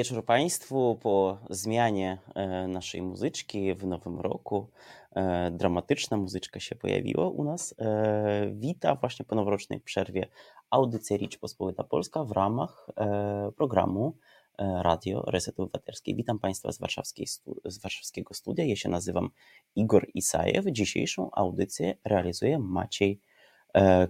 wieczór Państwu. Po zmianie e, naszej muzyczki w nowym roku, e, dramatyczna muzyczka się pojawiła u nas. E, wita właśnie po noworocznej przerwie audycja Ricz Pospolita Polska w ramach programu Radio Reset Obywatelskiej. Witam Państwa z, z warszawskiego studia. Ja się nazywam Igor Isajew. Dzisiejszą audycję realizuje Maciej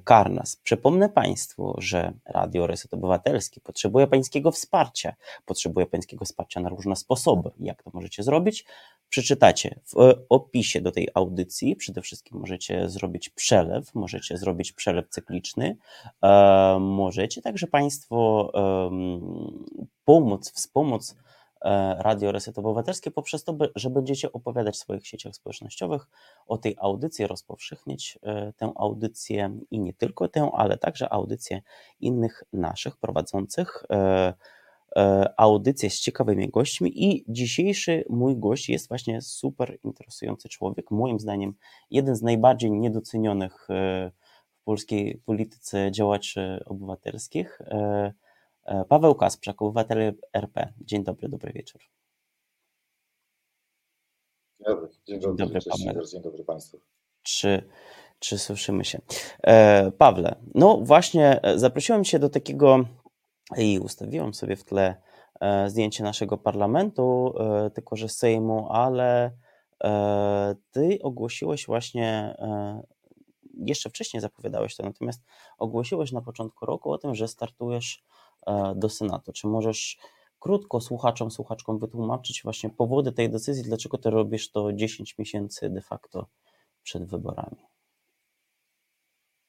Karnas. Przypomnę Państwu, że Radio Reset Obywatelski potrzebuje Pańskiego wsparcia. Potrzebuje Pańskiego wsparcia na różne sposoby. Jak to możecie zrobić? Przeczytacie w opisie do tej audycji. Przede wszystkim możecie zrobić przelew, możecie zrobić przelew cykliczny. E, możecie także Państwo pomóc, wspomóc E, Radio Reset Obywatelskie poprzez to, że będziecie opowiadać w swoich sieciach społecznościowych o tej audycji, rozpowszechniać e, tę audycję i nie tylko tę, ale także audycję innych naszych prowadzących e, audycje z ciekawymi gośćmi i dzisiejszy mój gość jest właśnie super interesujący człowiek, moim zdaniem jeden z najbardziej niedocenionych w polskiej polityce działaczy obywatelskich. E, Paweł Kasprzak, obywatel RP. Dzień dobry, dobry wieczór. Dzień dobry, dzień dobry, dobry, Cześć, dzień dobry Państwu. Czy, czy słyszymy się? E, Pawle, no właśnie e, zaprosiłem Cię do takiego i ustawiłem sobie w tle e, zdjęcie naszego parlamentu, tylko że z Sejmu, ale Ty ogłosiłeś właśnie jeszcze wcześniej zapowiadałeś to, natomiast ogłosiłeś na początku roku o tym, że startujesz do Senatu. Czy możesz krótko słuchaczom, słuchaczkom wytłumaczyć właśnie powody tej decyzji, dlaczego ty robisz to 10 miesięcy de facto przed wyborami?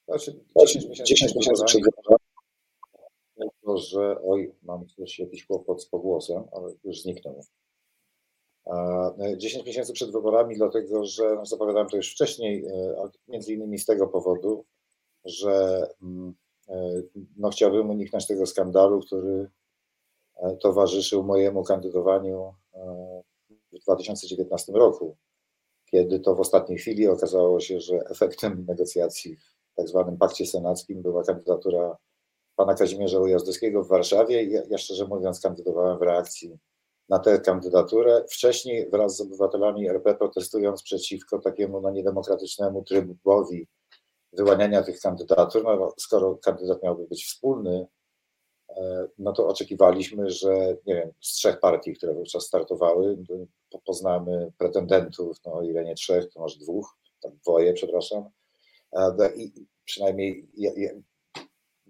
Znaczy 10 miesięcy, 10 miesięcy przed wyborami, to, że oj, mam też jakiś kłopot z pogłosem, ale już zniknął. 10 miesięcy przed wyborami, dlatego że no, zapowiadałem to już wcześniej, e, między innymi z tego powodu, że mm, E, no, chciałbym uniknąć tego skandalu, który e, towarzyszył mojemu kandydowaniu e, w 2019 roku, kiedy to w ostatniej chwili okazało się, że efektem negocjacji w tak zwanym pakcie senackim była kandydatura pana Kazimierza Ujazdowskiego w Warszawie. Ja, ja szczerze mówiąc kandydowałem w reakcji na tę kandydaturę. Wcześniej wraz z obywatelami RP protestując przeciwko takiemu no, niedemokratycznemu trybowi wyłaniania tych kandydatur, no, skoro kandydat miałby być wspólny, e, no to oczekiwaliśmy, że nie wiem, z trzech partii, które wówczas startowały, poznamy pretendentów, no ile nie trzech, to może dwóch, tak dwoje, przepraszam, e, i przynajmniej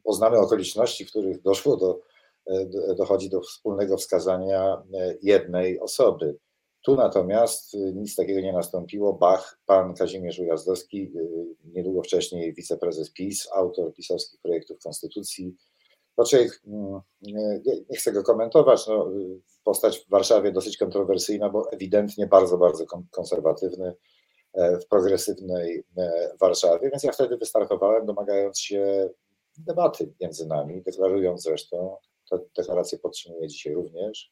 poznamy okoliczności, w których doszło do, e, dochodzi do wspólnego wskazania jednej osoby. Tu natomiast y, nic takiego nie nastąpiło. Bach, pan Kazimierz Ujazdowski, y, niedługo wcześniej wiceprezes PiS, autor pisowskich projektów konstytucji. Raczej mm, nie chcę go komentować. No, postać w Warszawie dosyć kontrowersyjna, bo ewidentnie bardzo, bardzo konserwatywny e, w progresywnej e, Warszawie. Więc ja wtedy wystartowałem, domagając się debaty między nami, deklarując zresztą, tę deklarację podtrzymuję dzisiaj również,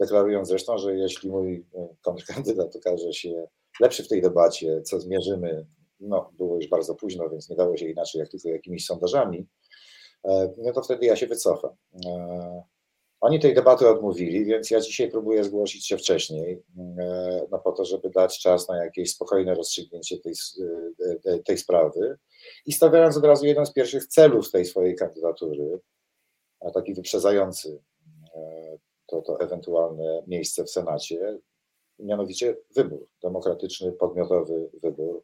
deklarując zresztą, że jeśli mój e, kontrkandydat okaże się lepszy w tej debacie, co zmierzymy, no było już bardzo późno, więc nie dało się inaczej jak tylko jakimiś sondażami, e, no to wtedy ja się wycofam. E, oni tej debaty odmówili, więc ja dzisiaj próbuję zgłosić się wcześniej, no po to, żeby dać czas na jakieś spokojne rozstrzygnięcie tej, tej sprawy i stawiając od razu jeden z pierwszych celów tej swojej kandydatury, taki wyprzedzający to, to ewentualne miejsce w Senacie, mianowicie wybór, demokratyczny, podmiotowy wybór,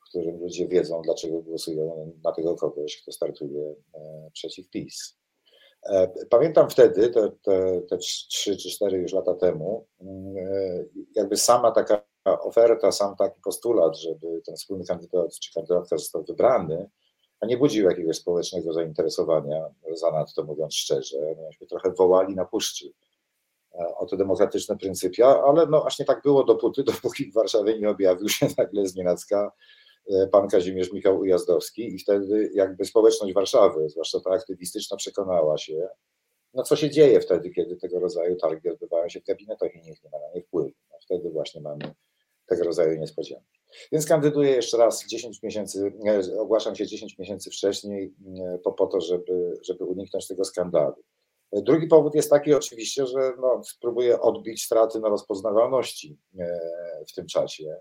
w którym ludzie wiedzą, dlaczego głosują na tego kogoś, kto startuje e, przeciw PiS. E, pamiętam wtedy, te, te, te 3 czy 4 już lata temu, mm, e, jakby sama taka oferta, sam taki postulat, żeby ten wspólny kandydat czy kandydatka został wybrany, a nie budził jakiegoś społecznego zainteresowania, zanadto mówiąc szczerze. Myśmy trochę wołali na puszczy o te demokratyczne pryncypia, ale no właśnie tak było dopóty, dopóki w Warszawie nie objawił się nagle z nienacka e, pan Kazimierz Michał Ujazdowski i wtedy jakby społeczność Warszawy, zwłaszcza ta aktywistyczna, przekonała się, no co się dzieje wtedy, kiedy tego rodzaju targi odbywają się w gabinetach i nikt nie ma na nie wpływu. No wtedy właśnie mamy tego rodzaju niespodzianki. Więc kandyduję jeszcze raz 10 miesięcy, ogłaszam się 10 miesięcy wcześniej po, po to, żeby, żeby uniknąć tego skandalu. Drugi powód jest taki oczywiście, że no, spróbuję odbić straty na rozpoznawalności w tym czasie.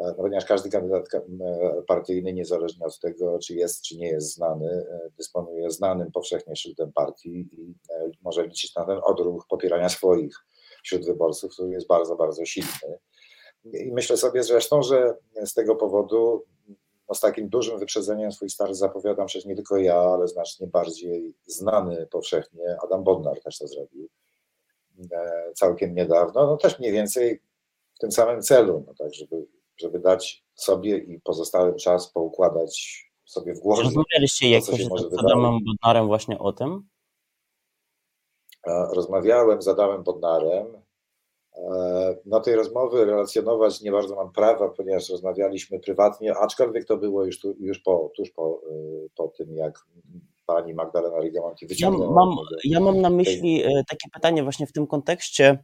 E, ponieważ każdy kandydat partyjny, niezależnie od tego, czy jest, czy nie jest znany, e, dysponuje znanym powszechnie szyldem partii i e, może liczyć na ten odruch popierania swoich wśród wyborców, który jest bardzo, bardzo silny. I myślę sobie zresztą, że z tego powodu no z takim dużym wyprzedzeniem swój start zapowiadam przecież nie tylko ja, ale znacznie bardziej znany powszechnie Adam Bodnar też to zrobił całkiem niedawno, no też mniej więcej w tym samym celu, no tak, żeby żeby dać sobie i pozostałym czas poukładać sobie w głowie. Rozmawialiście jakoś z Adamem Bodnarem właśnie o tym? Rozmawiałem z Adamem Bodnarem. E, no tej rozmowy relacjonować nie bardzo mam prawa, ponieważ rozmawialiśmy prywatnie, aczkolwiek to było już, tu, już po, tuż po, e, po tym, jak pani Magdalena Rigamonti wyciągnęła. Ja mam, ja mam na myśli tej... takie pytanie właśnie w tym kontekście,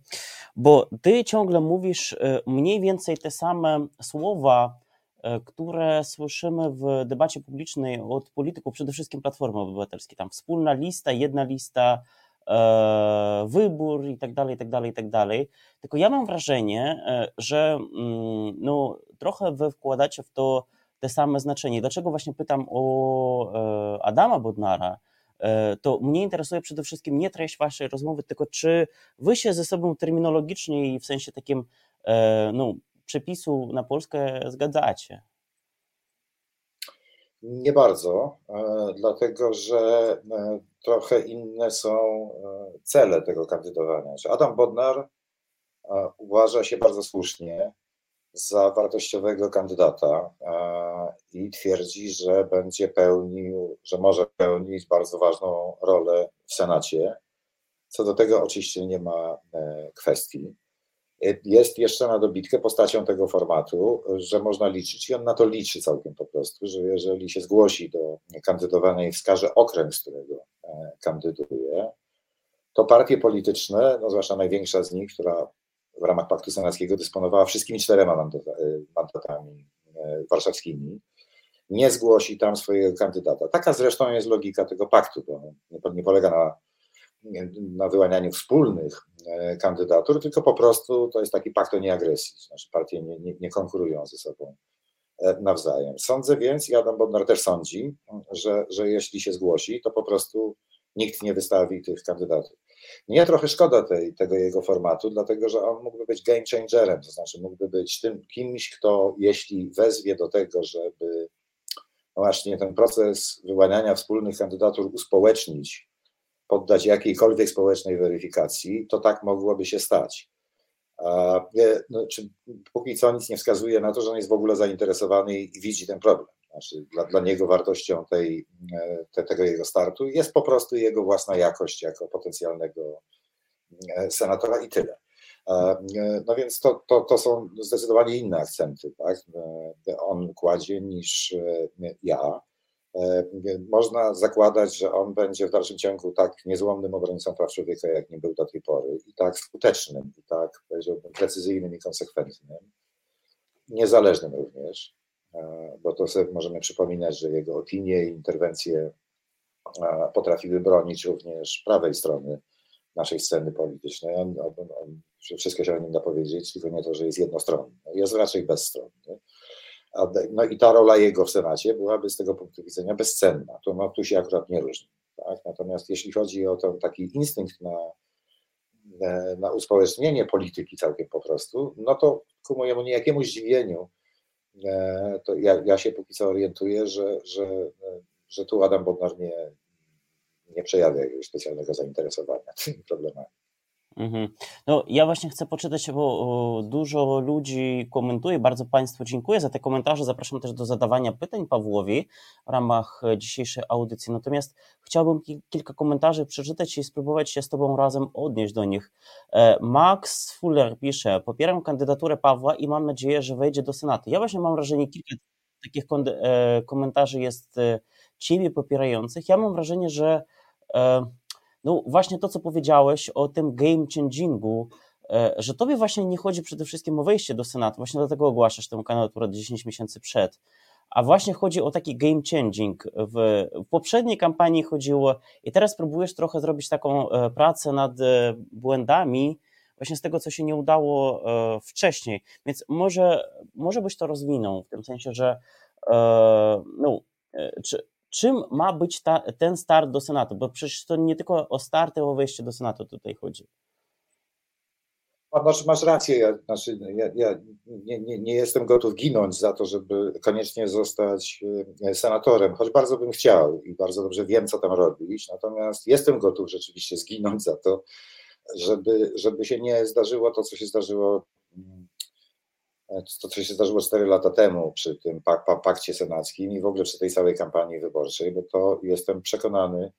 bo ty ciągle mówisz e, mniej więcej te same słowa, e, które słyszymy w debacie publicznej od polityków, przede wszystkim Platformy Obywatelskiej. Tam wspólna lista, jedna lista, e, wybór i tak dalej, i tak dalej, i tak dalej. Tylko ja mam wrażenie, że mm, no, trochę wy wkładacie w to te same znaczenie. Dlaczego właśnie pytam o Adama Bodnara? E, to mnie interesuje przede wszystkim nie treść waszej rozmowy, tylko czy wy się ze sobą terminologicznie i w sensie takim e, no, przepisu na Polskę zgadzacie? Nie bardzo, e, dlatego że trochę inne są cele tego kandydowania. Adam Bodnar uważa się bardzo słusznie za wartościowego kandydata i twierdzi, że będzie pełnił, że może pełnić bardzo ważną rolę w Senacie. Co do tego oczywiście nie ma e, kwestii. Jest jeszcze na dobitkę postacią tego formatu, że można liczyć i on na to liczy całkiem po prostu, że jeżeli się zgłosi do kandydowania i wskaże okręg, z którego e, kandyduje, to partie polityczne, no zwłaszcza największa z nich, która w ramach Paktu Senackiego dysponowała wszystkimi czterema mandatami e, warszawskimi, nie zgłosi tam swojego kandydata. Taka zresztą jest logika tego paktu, bo nie, polega na, na wyłanianiu wspólnych e, kandydatur, tylko po prostu to jest taki pakt o nieagresji, znaczy partie nie, nie, nie konkurują ze sobą e, nawzajem. Sądzę więc, i Adam Bodnar też sądzi, że, że jeśli się zgłosi, to po prostu nikt nie wystawi tych kandydatów. Mnie trochę szkoda tej, tego jego formatu, dlatego że on mógłby być game changerem, to znaczy mógłby być tym kimś, kto jeśli wezwie do tego, żeby właśnie ten proces wyłaniania wspólnych kandydatur uspołecznić, poddać jakiejkolwiek społecznej weryfikacji, to tak mogłoby się stać. A, no, czy, póki co nic nie wskazuje na to, że on jest w ogóle zainteresowany i widzi ten problem. Znaczy, dla, dla niego wartością tej, e, te, tego jego startu jest po prostu jego własna jakość jako potencjalnego e, senatora i tyle. E, no więc to, to, to są zdecydowanie inne akcenty, tak? On kładzie niż ja. Można zakładać, że on będzie w dalszym ciągu tak niezłomnym obrońcą praw człowieka, jak nie był do tej pory, i tak skutecznym, i tak powiedziałbym precyzyjnym i konsekwentnym, niezależnym również. E, bo to sobie możemy przypominać, że jego opinie i interwencje e, potrafiły bronić również prawej strony naszej sceny politycznej. On, on, on, wszystko się o nim da powiedzieć, tylko nie to, że jest jednostronny. Jest raczej bezstronny. No i ta rola jego w Senacie byłaby z tego punktu widzenia bezcenna. To no, tu się akurat nie różni. Tak? Natomiast jeśli chodzi o ten taki instynkt na, na uspołecznienie polityki całkiem po prostu, no to ku mojemu niejakiemu zdziwieniu E, to ja, ja się póki co orientuję, że, że, że tu Adam Bodnar nie, nie przejawia jakiegoś specjalnego zainteresowania tymi problemami. Mhm. No, ja właśnie chcę poczytać, bo dużo ludzi komentuje. Bardzo Państwu dziękuję za te komentarze. Zapraszam też do zadawania pytań Pawłowi w ramach dzisiejszej audycji. Natomiast chciałbym kilka komentarzy przeczytać i spróbować się z Tobą razem odnieść do nich. E, Max Fuller pisze: Popieram kandydaturę Pawła i mam nadzieję, że wejdzie do Senatu. Ja właśnie mam wrażenie, kilka takich e, komentarzy jest e, Ciebie popierających. Ja mam wrażenie, że no właśnie to, co powiedziałeś o tym game changingu, e, że tobie właśnie nie chodzi przede wszystkim o wejście do Senatu, właśnie dlatego ogłaszasz tę kandydaturę 10 miesięcy przed, a właśnie chodzi o taki game changing. W, poprzedniej kampanii chodziło, i teraz próbujesz trochę zrobić taką e, pracę nad e, błędami, właśnie z tego, co się nie udało wcześniej. Więc może, może byś to rozwinął, w tym sensie, że no, czy, czym ma być ta, ten start do Senatu? Bo przecież to nie tylko o start, o wejście do Senatu tutaj chodzi. Masz, masz rację, ja, znaczy, ja, ja nie, nie, nie, jestem gotów ginąć za to, żeby koniecznie zostać e, senatorem, choć bardzo bym chciał i bardzo dobrze wiem, co tam robić, natomiast jestem gotów rzeczywiście zginąć za to, żeby, żeby się nie zdarzyło to, co się zdarzyło to, co się zdarzyło 4 lata temu przy tym pak, pak, pakcie senackim i w ogóle przy tej całej kampanii wyborczej, bo to jestem przekonany,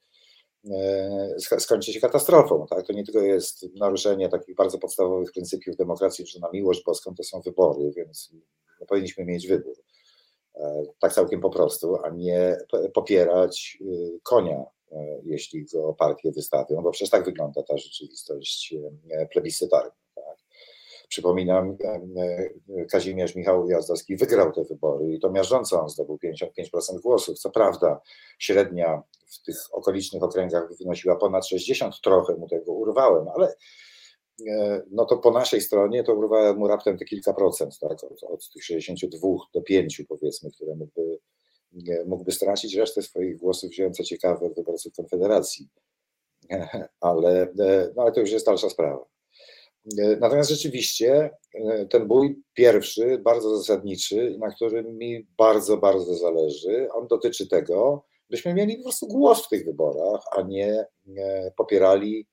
E, skończy się katastrofą. Tak? To nie tylko jest naruszenie takich bardzo podstawowych pryncypiów demokracji, że na miłość boską to są wybory, więc powinniśmy mieć wybór. E, tak całkiem po prostu, a nie popierać y, konia, e, jeśli go partie wystawią, bo przecież tak wygląda ta rzeczywistość plebiscytarna. Przypominam, Kazimierz Michał Jazdowski wygrał te wybory i to miażdżąco on zdobył 55% głosów. Co prawda średnia w tych okolicznych okręgach wynosiła ponad 60, trochę mu tego urwałem, ale e, no to po naszej stronie to urwałem mu raptem te kilka procent, tak? od, od tych 62 do 5 powiedzmy, które mógłby, mógłby stracić. Resztę swoich głosów wziąłem, co ciekawe, wyborców Konfederacji, ale, e, no, ale to już jest dalsza sprawa. E, natomiast rzeczywiście e, ten bój pierwszy, bardzo zasadniczy, na którym mi bardzo, bardzo zależy, on dotyczy tego, byśmy mieli po prostu głos w tych wyborach, a nie popierali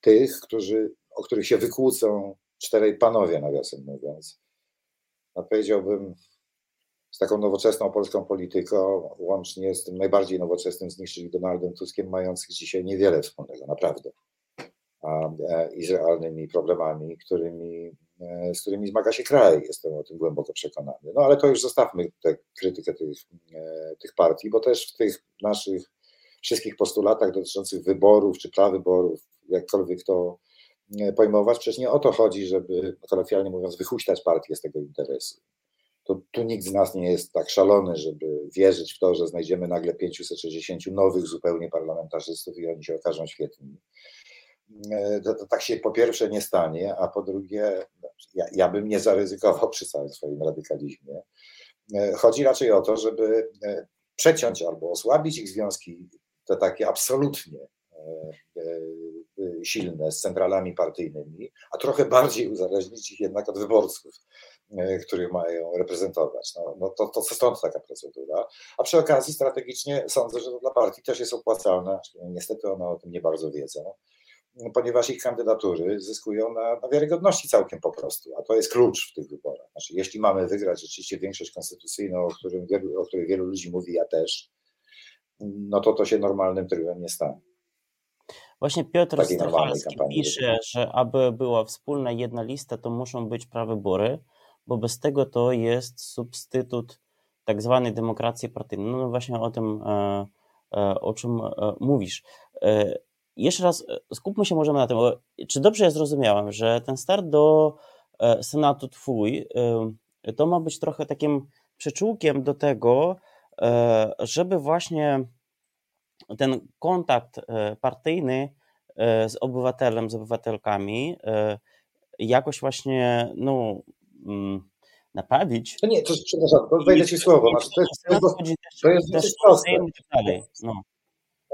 tych, którzy, o których się wykłócą czterej panowie, nawiasem mówiąc. No powiedziałbym, z taką nowoczesną polską polityką, łącznie z tym najbardziej nowoczesnym z nich, czyli Donaldem Tuskiem, mających dzisiaj niewiele wspólnego, naprawdę. E, i z realnymi problemami, którymi, e, z którymi zmaga się kraj. Jestem o tym głęboko przekonany. No ale to już zostawmy tę krytykę tych, e, tych partii, bo też w tych naszych wszystkich postulatach dotyczących wyborów czy prawyborów, jakkolwiek to pojmować, przecież nie o to chodzi, żeby kolokwialnie mówiąc wychuśtać partię z tego interesu. To tu nikt z nas nie jest tak szalony, żeby wierzyć w to, że znajdziemy nagle 560 nowych zupełnie parlamentarzystów i oni się okażą świetni. E, to, to, tak się po pierwsze nie stanie, a po drugie, ja, ja bym nie zaryzykował przy całym swoim radykalizmie. E, chodzi raczej o to, żeby e, przeciąć albo osłabić ich związki, te takie absolutnie silne z centralami partyjnymi, a trochę bardziej uzależnić ich jednak od wyborców, których mają reprezentować. No, no to, to stąd taka procedura. A przy okazji strategicznie sądzę, że to dla partii też jest opłacalne. Niestety one o tym nie bardzo wiedzą ponieważ ich kandydatury zyskują na, na wiarygodności całkiem po prostu, a to jest klucz w tych wyborach. Znaczy, jeśli mamy wygrać rzeczywiście większość konstytucyjną, o, którym wielu, o której wielu ludzi mówi, ja też, no to to się normalnym trybem nie stanie. Właśnie Piotr Stefalski pisze, że aby była wspólna jedna lista, to muszą być prawybory, bo bez tego to jest substytut tak zwanej demokracji partyjnej. No właśnie o tym, e, e, o czym e, mówisz jeszcze raz e, skupmy się może na tym, czy dobrze ja zrozumiałem, że ten start do e, Senatu twój e, to ma być trochę takim przyczółkiem do tego, żeby właśnie ten kontakt partyjny z obywatelem, z obywatelkami jakoś właśnie no, mm, naprawić. To nie, to przepraszam, to wejdę ci słowo. Znaczy, to jest, to jest, to jest dosyć proste. No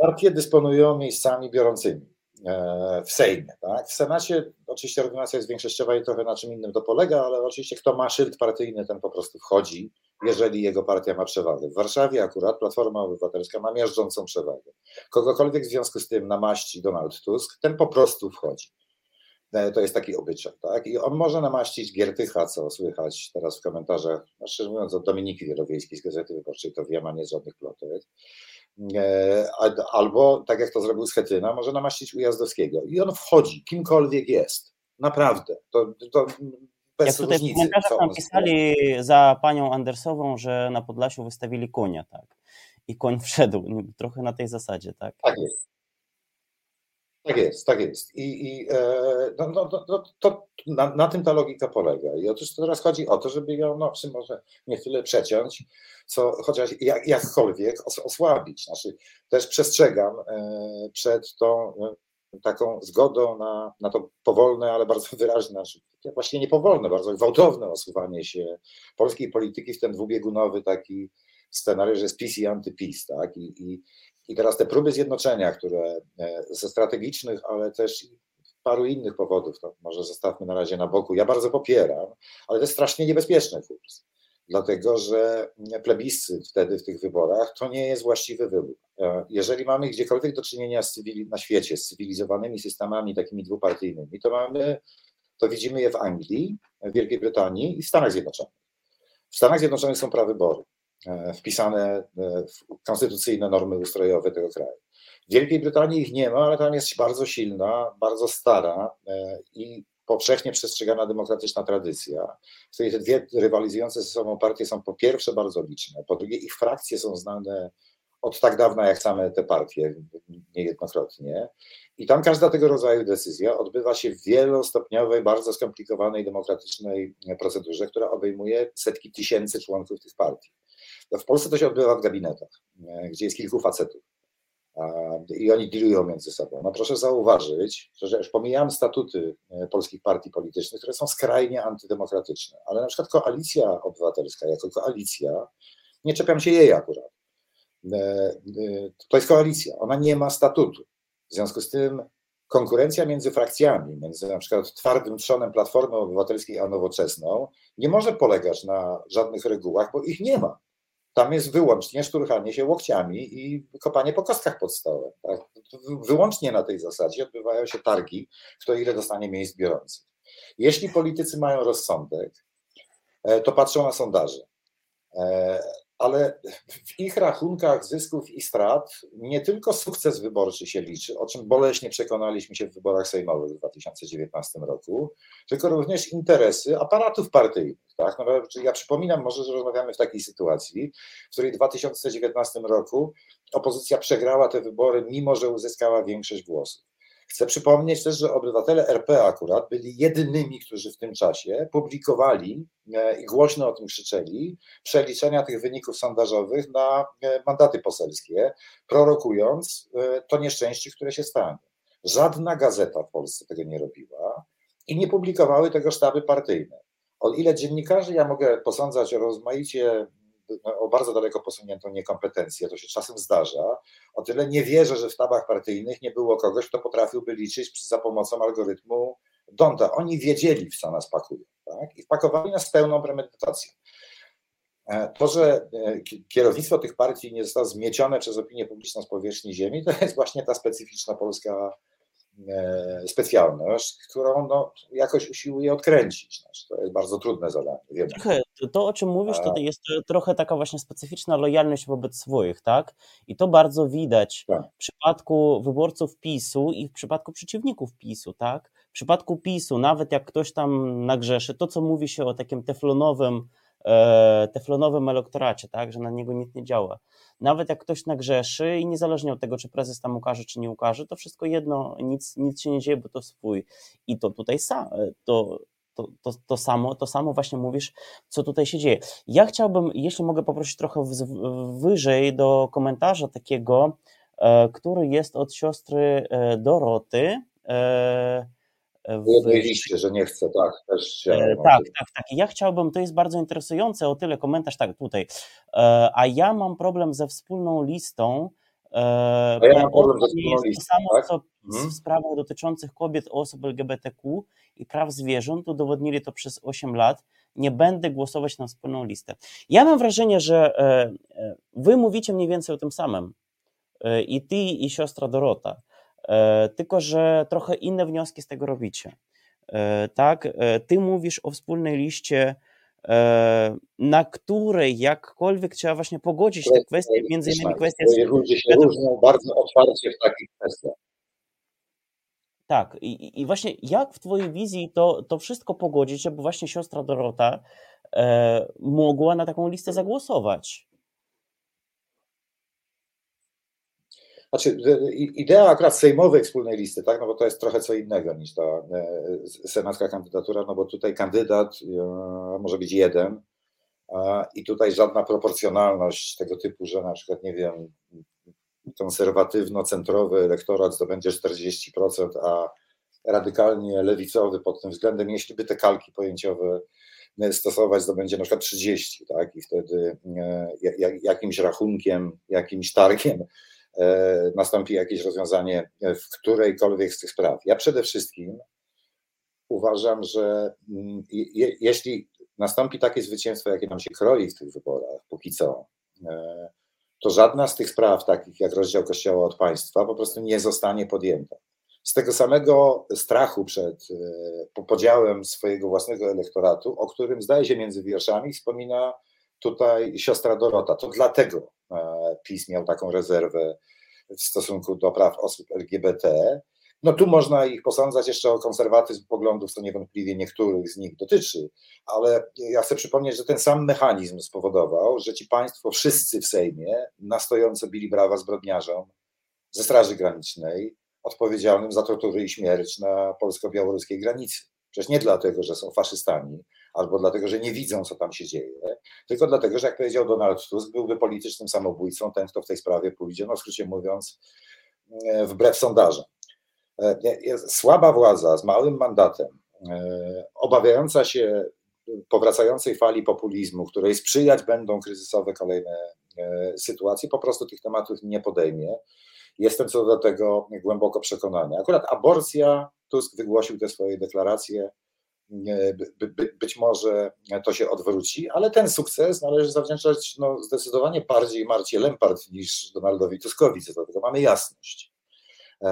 partie dysponują miejscami biorącymi e, w Sejmie. Tak? W Senacie oczywiście ordynacja jest większościowa i trochę na czym innym to polega, ale oczywiście kto ma szyld partyjny, ten po prostu wchodzi, jeżeli jego partia ma przewagę. W Warszawie akurat Platforma Obywatelska ma miażdżącą przewagę. Kogokolwiek w związku z tym namaści Donald Tusk, ten po prostu wchodzi. E, to jest taki obyczaj, tak? I on może namaścić Giertycha, co słychać teraz w komentarzach, no szczerze mówiąc, od Dominiki Wielowiejskiej z Gazety Wyborczej, to wiem, a nie z żadnych plotek. E, albo tak jak to zrobił Schetyna, może namaścić Ujazdowskiego. I on wchodzi, kimkolwiek jest. Naprawdę. To, to bez jak tutaj różnicy. W pisali za panią Andersową, że na Podlasiu wystawili konia, tak. I koń wszedł, trochę na tej zasadzie, tak. Tak jest. Tak jest, tak jest. I, i no, no, no, to na, na, tym ta logika polega. I otóż teraz chodzi o to, żeby ją, no, może nie tyle przeciąć, co chociaż jak, jakkolwiek os, osłabić. Znaczy, też przestrzegam przed tą taką zgodą na, na to powolne, ale bardzo wyraźne, znaczy, właśnie nie powolne, bardzo gwałtowne osuwanie się polskiej polityki w ten dwubiegunowy taki scenariusz, jest PiS i antyPiS, tak? I, i, I teraz te próby zjednoczenia, które e, ze strategicznych, ale też paru innych powodów, to może zostawmy na razie na boku, ja bardzo popieram, ale to jest strasznie niebezpieczny kurs dlatego że plebiscyt wtedy w tych wyborach to nie jest właściwy wybór. E, jeżeli mamy gdziekolwiek do czynienia cywili- na świecie z cywilizowanymi systemami takimi dwupartyjnymi, to mamy, to widzimy je w Anglii, w Wielkiej Brytanii i w Stanach Zjednoczonych. W Stanach Zjednoczonych są prawybory wpisane e, w konstytucyjne normy ustrojowe tego kraju. W Wielkiej Brytanii ich nie ma, ale tam jest bardzo silna, bardzo stara i powszechnie przestrzegana demokratyczna tradycja, w której te dwie rywalizujące ze sobą partie są po pierwsze bardzo liczne, po drugie ich frakcje są znane od tak dawna jak same te partie, niejednokrotnie. I tam każda tego rodzaju decyzja odbywa się w wielostopniowej, bardzo skomplikowanej demokratycznej procedurze, która obejmuje setki tysięcy członków tych partii. W Polsce to się odbywa w gabinetach, gdzie jest kilku facetów i oni dealują między sobą. No proszę zauważyć, że już pomijam statuty e, polskich partii politycznych, które są skrajnie antydemokratyczne, ale na przykład koalicja obywatelska jako koalicja, nie czepiam się jej akurat, e, e, to jest koalicja, ona nie ma statutu. W związku z tym konkurencja między frakcjami, między na przykład twardym trzonem Platformy Obywatelskiej a Nowoczesną, nie może polegać na żadnych regułach, bo ich nie ma. Tam jest wyłącznie szturchanie się łokciami i kopanie po kostkach pod stołem. Tak? Wyłącznie na tej zasadzie odbywają się targi, kto ile dostanie miejsc biorących. Jeśli politycy mają rozsądek, e, to patrzą na sondaże. Ale w ich rachunkach zysków i strat nie tylko sukces wyborczy się liczy, o czym boleśnie przekonaliśmy się w wyborach sejmowych w 2019 roku, tylko również interesy aparatów partyjnych. Tak? No, ja przypominam może, że rozmawiamy w takiej sytuacji, w której w 2019 roku opozycja przegrała te wybory, mimo że uzyskała większość głosów. Chcę przypomnieć też, że obywatele RP akurat byli jedynymi, którzy w tym czasie publikowali e, i głośno o tym krzyczeli przeliczenia tych wyników sondażowych na e, mandaty poselskie, prorokując e, to nieszczęście, które się stanie. Żadna gazeta w Polsce tego nie robiła i nie publikowały tego sztaby partyjne. O ile dziennikarzy ja mogę posądzać o rozmaicie o bardzo daleko posuniętą niekompetencję, to się czasem zdarza. O tyle nie wierzę, że w sztabach partyjnych nie było kogoś, kto potrafiłby liczyć za pomocą algorytmu Donta. Oni wiedzieli, w co nas pakują tak? i wpakowali nas pełną premedytacją. E, to, że e, kierownictwo tych partii nie zostało zmiecione przez opinię publiczną z powierzchni ziemi, to jest właśnie ta specyficzna polska specjalność, którą no, jakoś usiłuje odkręcić. Znaczy, to jest bardzo trudne zadanie. Wiem. To, o czym mówisz, to jest trochę taka właśnie specyficzna lojalność wobec swoich, tak? I to bardzo widać tak. w przypadku wyborców PiSu i w przypadku przeciwników PiSu, tak? W przypadku PiSu, nawet jak ktoś tam nagrzeszy, to co mówi się o takim teflonowym, e, teflonowym elektoracie, tak? Że na niego nic nie działa nawet jak ktoś nagrzeszy i niezależnie od tego, czy prezes tam ukaże, czy nie ukaże, to wszystko jedno, nic, nic się nie dzieje, bo to swój. I to tutaj sam, to, to, to, to, samo, to samo właśnie mówisz, co tutaj się dzieje. Ja chciałbym, jeśli mogę poprosić trochę wyżej do komentarza takiego, e, który jest od siostry e, Doroty. W liście, że nie chcę, tak, też e, Tak, tak, tak. Ja chciałbym, to jest bardzo interesujące, o tyle komentarz, tak, tutaj. E, a ja mam problem ze wspólną listą. E, a ja mam problem ze wspólną listą. To samo, tak? co mhm. w sprawach dotyczących kobiet, osób LGBTQ i praw zwierząt, udowodnili to przez 8 lat. Nie będę głosować na wspólną listę. Ja mam wrażenie, że wy mówicie mniej więcej o tym samym. I ty, i siostra Dorota tylko że trochę inne wnioski z tego robicie. E, tak, e, ty mówisz o wspólnej liście, na której jakkolwiek trzeba właśnie pogodzić te kwestie, między innymi kwestie... Ludzie się różnią bardzo otwarcie w takich kwestiach. Tak, i, i właśnie jak w Twojej wizji to, to wszystko pogodzić, żeby właśnie siostra Dorota e, mogła na taką listę zagłosować? Znaczy, idea akurat sejmowej wspólnej listy, tak, no bo to jest trochę co innego niż ta senacka kandydatura, no bo tutaj kandydat może być jeden i tutaj żadna proporcjonalność tego typu, że na przykład, nie wiem, konserwatywno-centrowy elektorat zdobędzie 40%, a radykalnie lewicowy pod tym względem, jeśli by te kalki pojęciowe stosować, to będzie na przykład 30, tak? I wtedy e, jakimś rachunkiem, jakimś targiem e, nastąpi jakieś rozwiązanie w którejkolwiek z tych spraw. Ja przede wszystkim uważam, że mm, jeśli nastąpi takie zwycięstwo, jakie nam się kroi w tych wyborach, póki co, e, to żadna z tych spraw, takich jak rozdział Kościoła od państwa, po prostu nie zostanie podjęta. Z tego samego strachu przed e, podziałem swojego własnego elektoratu, o którym zdaje się między wierszami wspomina tutaj siostra Dorota. To dlatego e, PiS miał taką rezerwę w stosunku do praw osób LGBT, no tu można ich posądzać jeszcze o konserwatyzm poglądów, co niewątpliwie niektórych z nich dotyczy, ale ja chcę przypomnieć, że ten sam mechanizm spowodował, że ci państwo wszyscy w Sejmie na stojąco bili brawa zbrodniarzom ze Straży Granicznej, odpowiedzialnym za tortury i śmierć na polsko-białoruskiej granicy. Przecież nie dlatego, że są faszystami, albo dlatego, że nie widzą, co tam się dzieje, tylko dlatego, że jak powiedział Donald Tusk, byłby politycznym samobójcą, ten, kto w tej sprawie pójdzie, no w skrócie mówiąc, e, wbrew sondażom. E, słaba władza z małym mandatem, e, obawiająca się powracającej fali populizmu, której sprzyjać będą kryzysowe kolejne sytuacje, po prostu tych tematów nie podejmie. Jestem co do tego głęboko przekonany. Akurat aborcja, Tusk wygłosił te swoje deklaracje, być może to się odwróci, ale ten sukces należy zawdzięczać no, zdecydowanie bardziej Marcie Lempart niż Donaldowi Tuskowi, co do tego mamy jasność. E,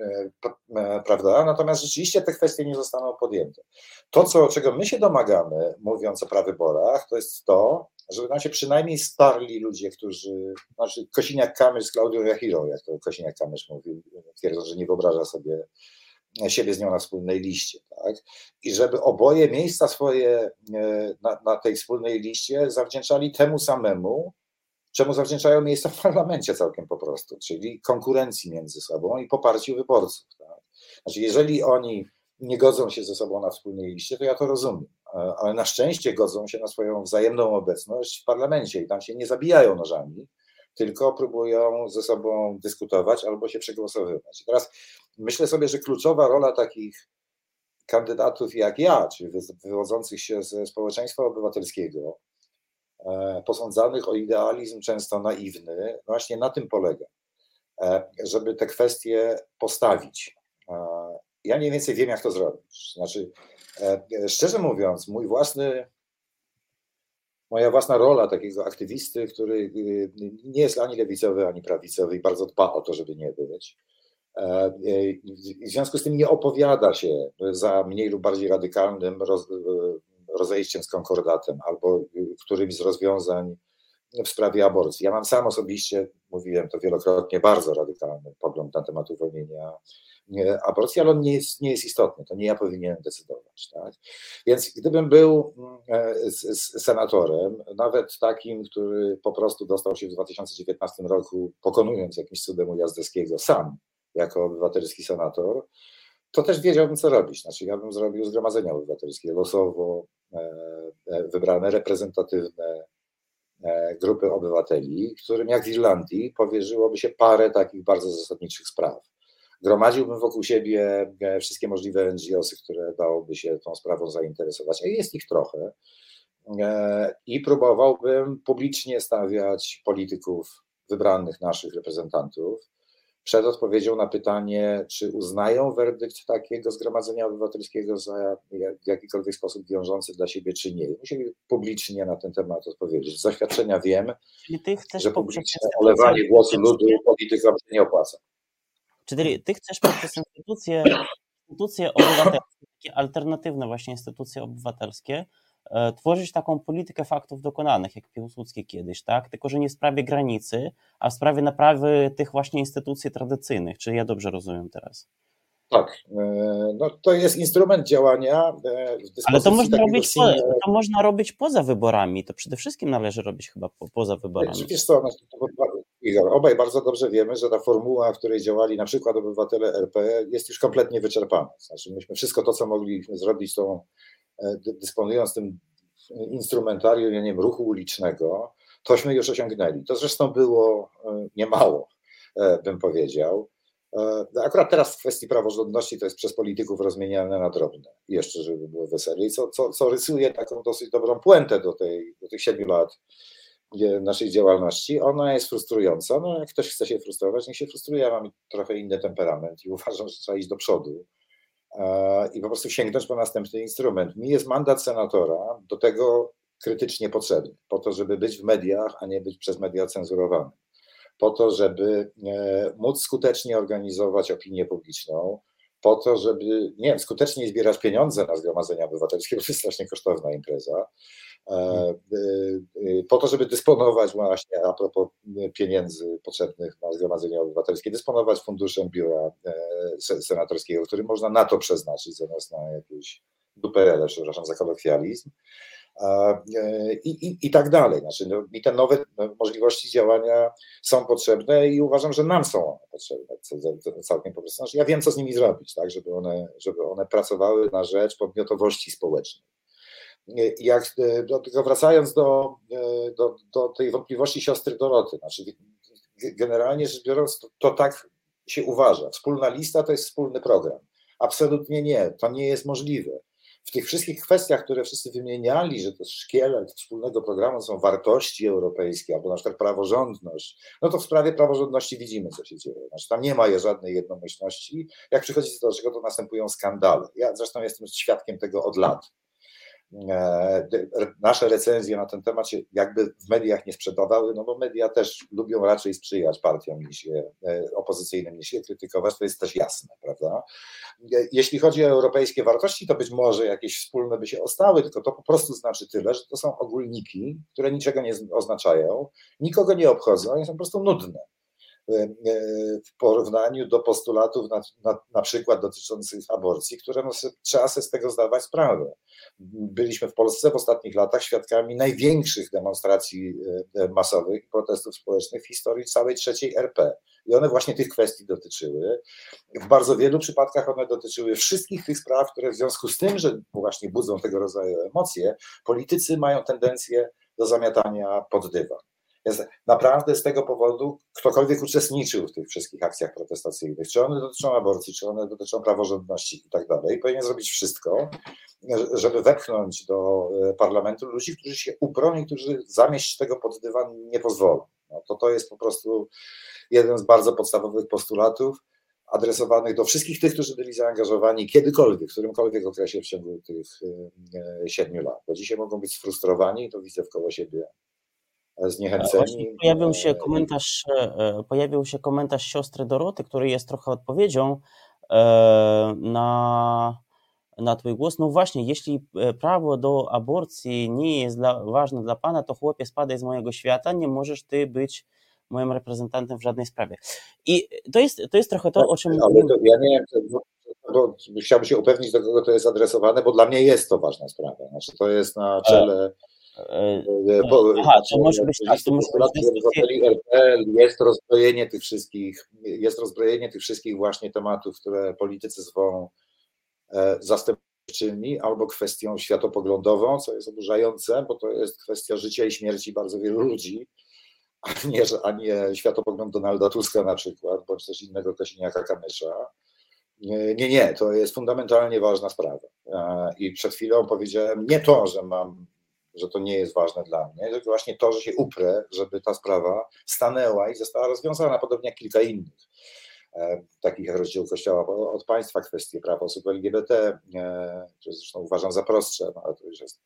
e, e, prawda? Natomiast rzeczywiście te kwestie nie zostaną podjęte. To, co, czego my się domagamy, mówiąc o prawyborach, to jest to, żeby nam się przynajmniej starli ludzie, którzy, znaczy Kosiniak-Kamysz z Klaudią Jachirą, jak to Kosiniak-Kamysz mówił, twierdzą, że nie wyobraża sobie siebie z nią na wspólnej liście, tak? I żeby oboje miejsca swoje na, na tej wspólnej liście zawdzięczali temu samemu, czemu zawdzięczają miejsca w parlamencie całkiem po prostu, czyli konkurencji między sobą i poparciu wyborców. Tak? Znaczy, jeżeli oni nie godzą się ze sobą na wspólnej liście, to ja to rozumiem, ale na szczęście godzą się na swoją wzajemną obecność w parlamencie i tam się nie zabijają nożami, tylko próbują ze sobą dyskutować albo się przegłosowywać. teraz myślę sobie, że kluczowa rola takich kandydatów jak ja, czyli wywodzących się ze społeczeństwa obywatelskiego, E, posądzanych o idealizm często naiwny, właśnie na tym polega, e, żeby te kwestie postawić. E, ja mniej więcej wiem, jak to zrobić. Znaczy, szczerze mówiąc, mój własny, moja własna rola takiego aktywisty, który nie jest ani lewicowy, ani prawicowy i bardzo dba o to, żeby nie być. W związku z tym nie opowiada się za mniej lub bardziej radykalnym rozejściem z konkordatem albo którymś z rozwiązań w sprawie aborcji. Ja mam sam osobiście, mówiłem to wielokrotnie, bardzo radykalny pogląd na temat uwolnienia aborcji, ale on nie jest, nie jest istotny, to nie ja powinienem decydować. Tak? Więc gdybym był e, senatorem, nawet takim, który po prostu dostał się w 2019 roku, pokonując jakimś cudem Ujazdowskiego sam, jako obywatelski senator, to też wiedziałbym, co robić. Znaczy, ja bym zrobił zgromadzenia obywatelskie losowo e, e, wybrane, reprezentatywne e, grupy obywateli, którym jak w Irlandii powierzyłoby się parę takich bardzo zasadniczych spraw. Gromadziłbym wokół siebie wszystkie możliwe NGOsy, które dałoby się tą sprawą zainteresować, a jest ich trochę. I próbowałbym publicznie stawiać polityków wybranych naszych reprezentantów przed odpowiedzią na pytanie, czy uznają werdykt takiego zgromadzenia obywatelskiego za w jakikolwiek sposób wiążący dla siebie, czy nie. Musieli publicznie na ten temat odpowiedzieć. Z doświadczenia wiem, że publiczne olewanie głosu ludu politykom się nie opłaca. Czyli ty chcesz poprzez instytucje, instytucje obywatelskie, takie alternatywne właśnie instytucje obywatelskie, tworzyć taką politykę faktów dokonanych, jak Piłsudski kiedyś, tak? Tylko, że nie w sprawie granicy, a w sprawie naprawy tych właśnie instytucji tradycyjnych. Czy ja dobrze rozumiem teraz? Tak, e, no to jest instrument działania. E, Ale to można, robić po, to można robić poza wyborami. To przede wszystkim należy robić chyba po, poza wyborami. Co, no, Igor, obaj bardzo dobrze wiemy, że ta formuła, w której działali na przykład obywatele RP jest już kompletnie wyczerpana. Znaczy myśmy wszystko to, co mogliśmy zrobić, tą, e, dysponując tym instrumentarium, ja nie wiem, ruchu ulicznego, tośmy już osiągnęli. To zresztą było e, niemało, e, bym powiedział. Akurat teraz w kwestii praworządności to jest przez polityków rozmieniane na drobne. Jeszcze, żeby było weseliej, co, co, co rysuje taką dosyć dobrą puentę do, tej, do tych siedmiu lat naszej działalności, ona jest frustrująca. No, jak ktoś chce się frustrować, niech się frustruje. Ja mam trochę inny temperament i uważam, że trzeba iść do przodu e, i po prostu sięgnąć po następny instrument. Mi jest mandat senatora do tego krytycznie potrzebny, po to, żeby być w mediach, a nie być przez media cenzurowany, po to, żeby e, móc skutecznie organizować opinię publiczną, po to, żeby, nie wiem, skutecznie zbierać pieniądze na zgromadzenia obywatelskie, bo to jest strasznie kosztowna impreza, E, e, po to, żeby dysponować właśnie, a propos pieniędzy potrzebnych na Zgromadzenie Obywatelskie, dysponować funduszem biura e, senatorskiego, który można na to przeznaczyć, zamiast na jakieś duperele, przepraszam za kolokwializm. I, i, i tak dalej. Znaczy, no, I te nowe możliwości działania są potrzebne i uważam, że nam są one potrzebne całkiem po prostu. Znaczy, ja wiem, co z nimi zrobić, tak, żeby, one, żeby one pracowały na rzecz podmiotowości społecznej jak, e, do, wracając do, e, do, do tej wątpliwości siostry Doroty, znaczy generalnie rzecz biorąc, to, to tak się uważa. Wspólna lista to jest wspólny program. Absolutnie nie, to nie jest możliwe. W tych wszystkich kwestiach, które wszyscy wymieniali, że to szkielet wspólnego programu są wartości europejskie, albo na przykład praworządność, no to w sprawie praworządności widzimy, co się dzieje. Znaczy, tam nie ma żadnej jednomyślności. Jak przychodzi do czego, to następują skandale. Ja zresztą jestem świadkiem tego od lat. E, nasze recenzje na ten temat się jakby w mediach nie sprzedawały, no bo media też lubią raczej sprzyjać partiom niż je, e, opozycyjnym, niż je krytykować, to jest też jasne, prawda? E, jeśli chodzi o europejskie wartości, to być może jakieś wspólne by się ostały, tylko to po prostu znaczy tyle, że to są ogólniki, które niczego nie oznaczają, nikogo nie obchodzą i są po prostu nudne w porównaniu do postulatów na, na, na przykład dotyczących aborcji, które no, trzeba sobie z tego zdawać sprawę. Byliśmy w Polsce w ostatnich latach świadkami największych demonstracji e, masowych i protestów społecznych w historii całej trzeciej RP. I one właśnie tych kwestii dotyczyły. W bardzo wielu przypadkach one dotyczyły wszystkich tych spraw, które w związku z tym, że właśnie budzą tego rodzaju emocje, politycy mają tendencję do zamiatania pod dywan. Więc naprawdę z tego powodu ktokolwiek uczestniczył w tych wszystkich akcjach protestacyjnych, czy one dotyczą aborcji, czy one dotyczą praworządności i tak dalej, powinien zrobić wszystko, żeby wepchnąć do e, parlamentu ludzi, którzy się uprą i którzy zamieść tego pod dywan nie pozwolą. No to to jest po prostu jeden z bardzo podstawowych postulatów adresowanych do wszystkich tych, którzy byli zaangażowani kiedykolwiek, w którymkolwiek okresie w ciągu tych e, e, siedmiu lat. Bo dzisiaj mogą być sfrustrowani to widzę w koło siebie zniechęceni. Pojawił się komentarz, e, pojawił się komentarz siostry Doroty, który jest trochę odpowiedzią e, na, na Twój głos. No właśnie, jeśli e, prawo do aborcji nie jest dla, ważne dla Pana, to chłopie spadaj z mojego świata, nie możesz Ty być moim reprezentantem w żadnej sprawie. I to jest, to jest trochę to, o czym... Ale to, ja nie bo chciałbym się upewnić, do kogo to jest adresowane, bo dla mnie jest to ważna sprawa. Znaczy, to jest na czele E, e, aha, to może być tak, to może być RPL jest rozbrojenie tych wszystkich, jest rozbrojenie tych wszystkich właśnie tematów, które politycy zwą e, zastępczymi albo kwestią światopoglądową, co jest oburzające, bo to jest kwestia życia i śmierci bardzo wielu ludzi, a nie, a nie światopogląd Donalda Tuska na przykład, bądź też innego Kosiniaka Kamysza. Nie, nie, to jest fundamentalnie ważna sprawa. I przed chwilą powiedziałem nie to, że mam że to nie jest ważne dla mnie, tylko właśnie to, że się uprę, żeby ta sprawa stanęła i została rozwiązana, podobnie jak kilka innych e, takich jak rozdział Kościoła od państwa, kwestie praw osób LGBT, e, które zresztą uważam za prostsze, no ale to już jest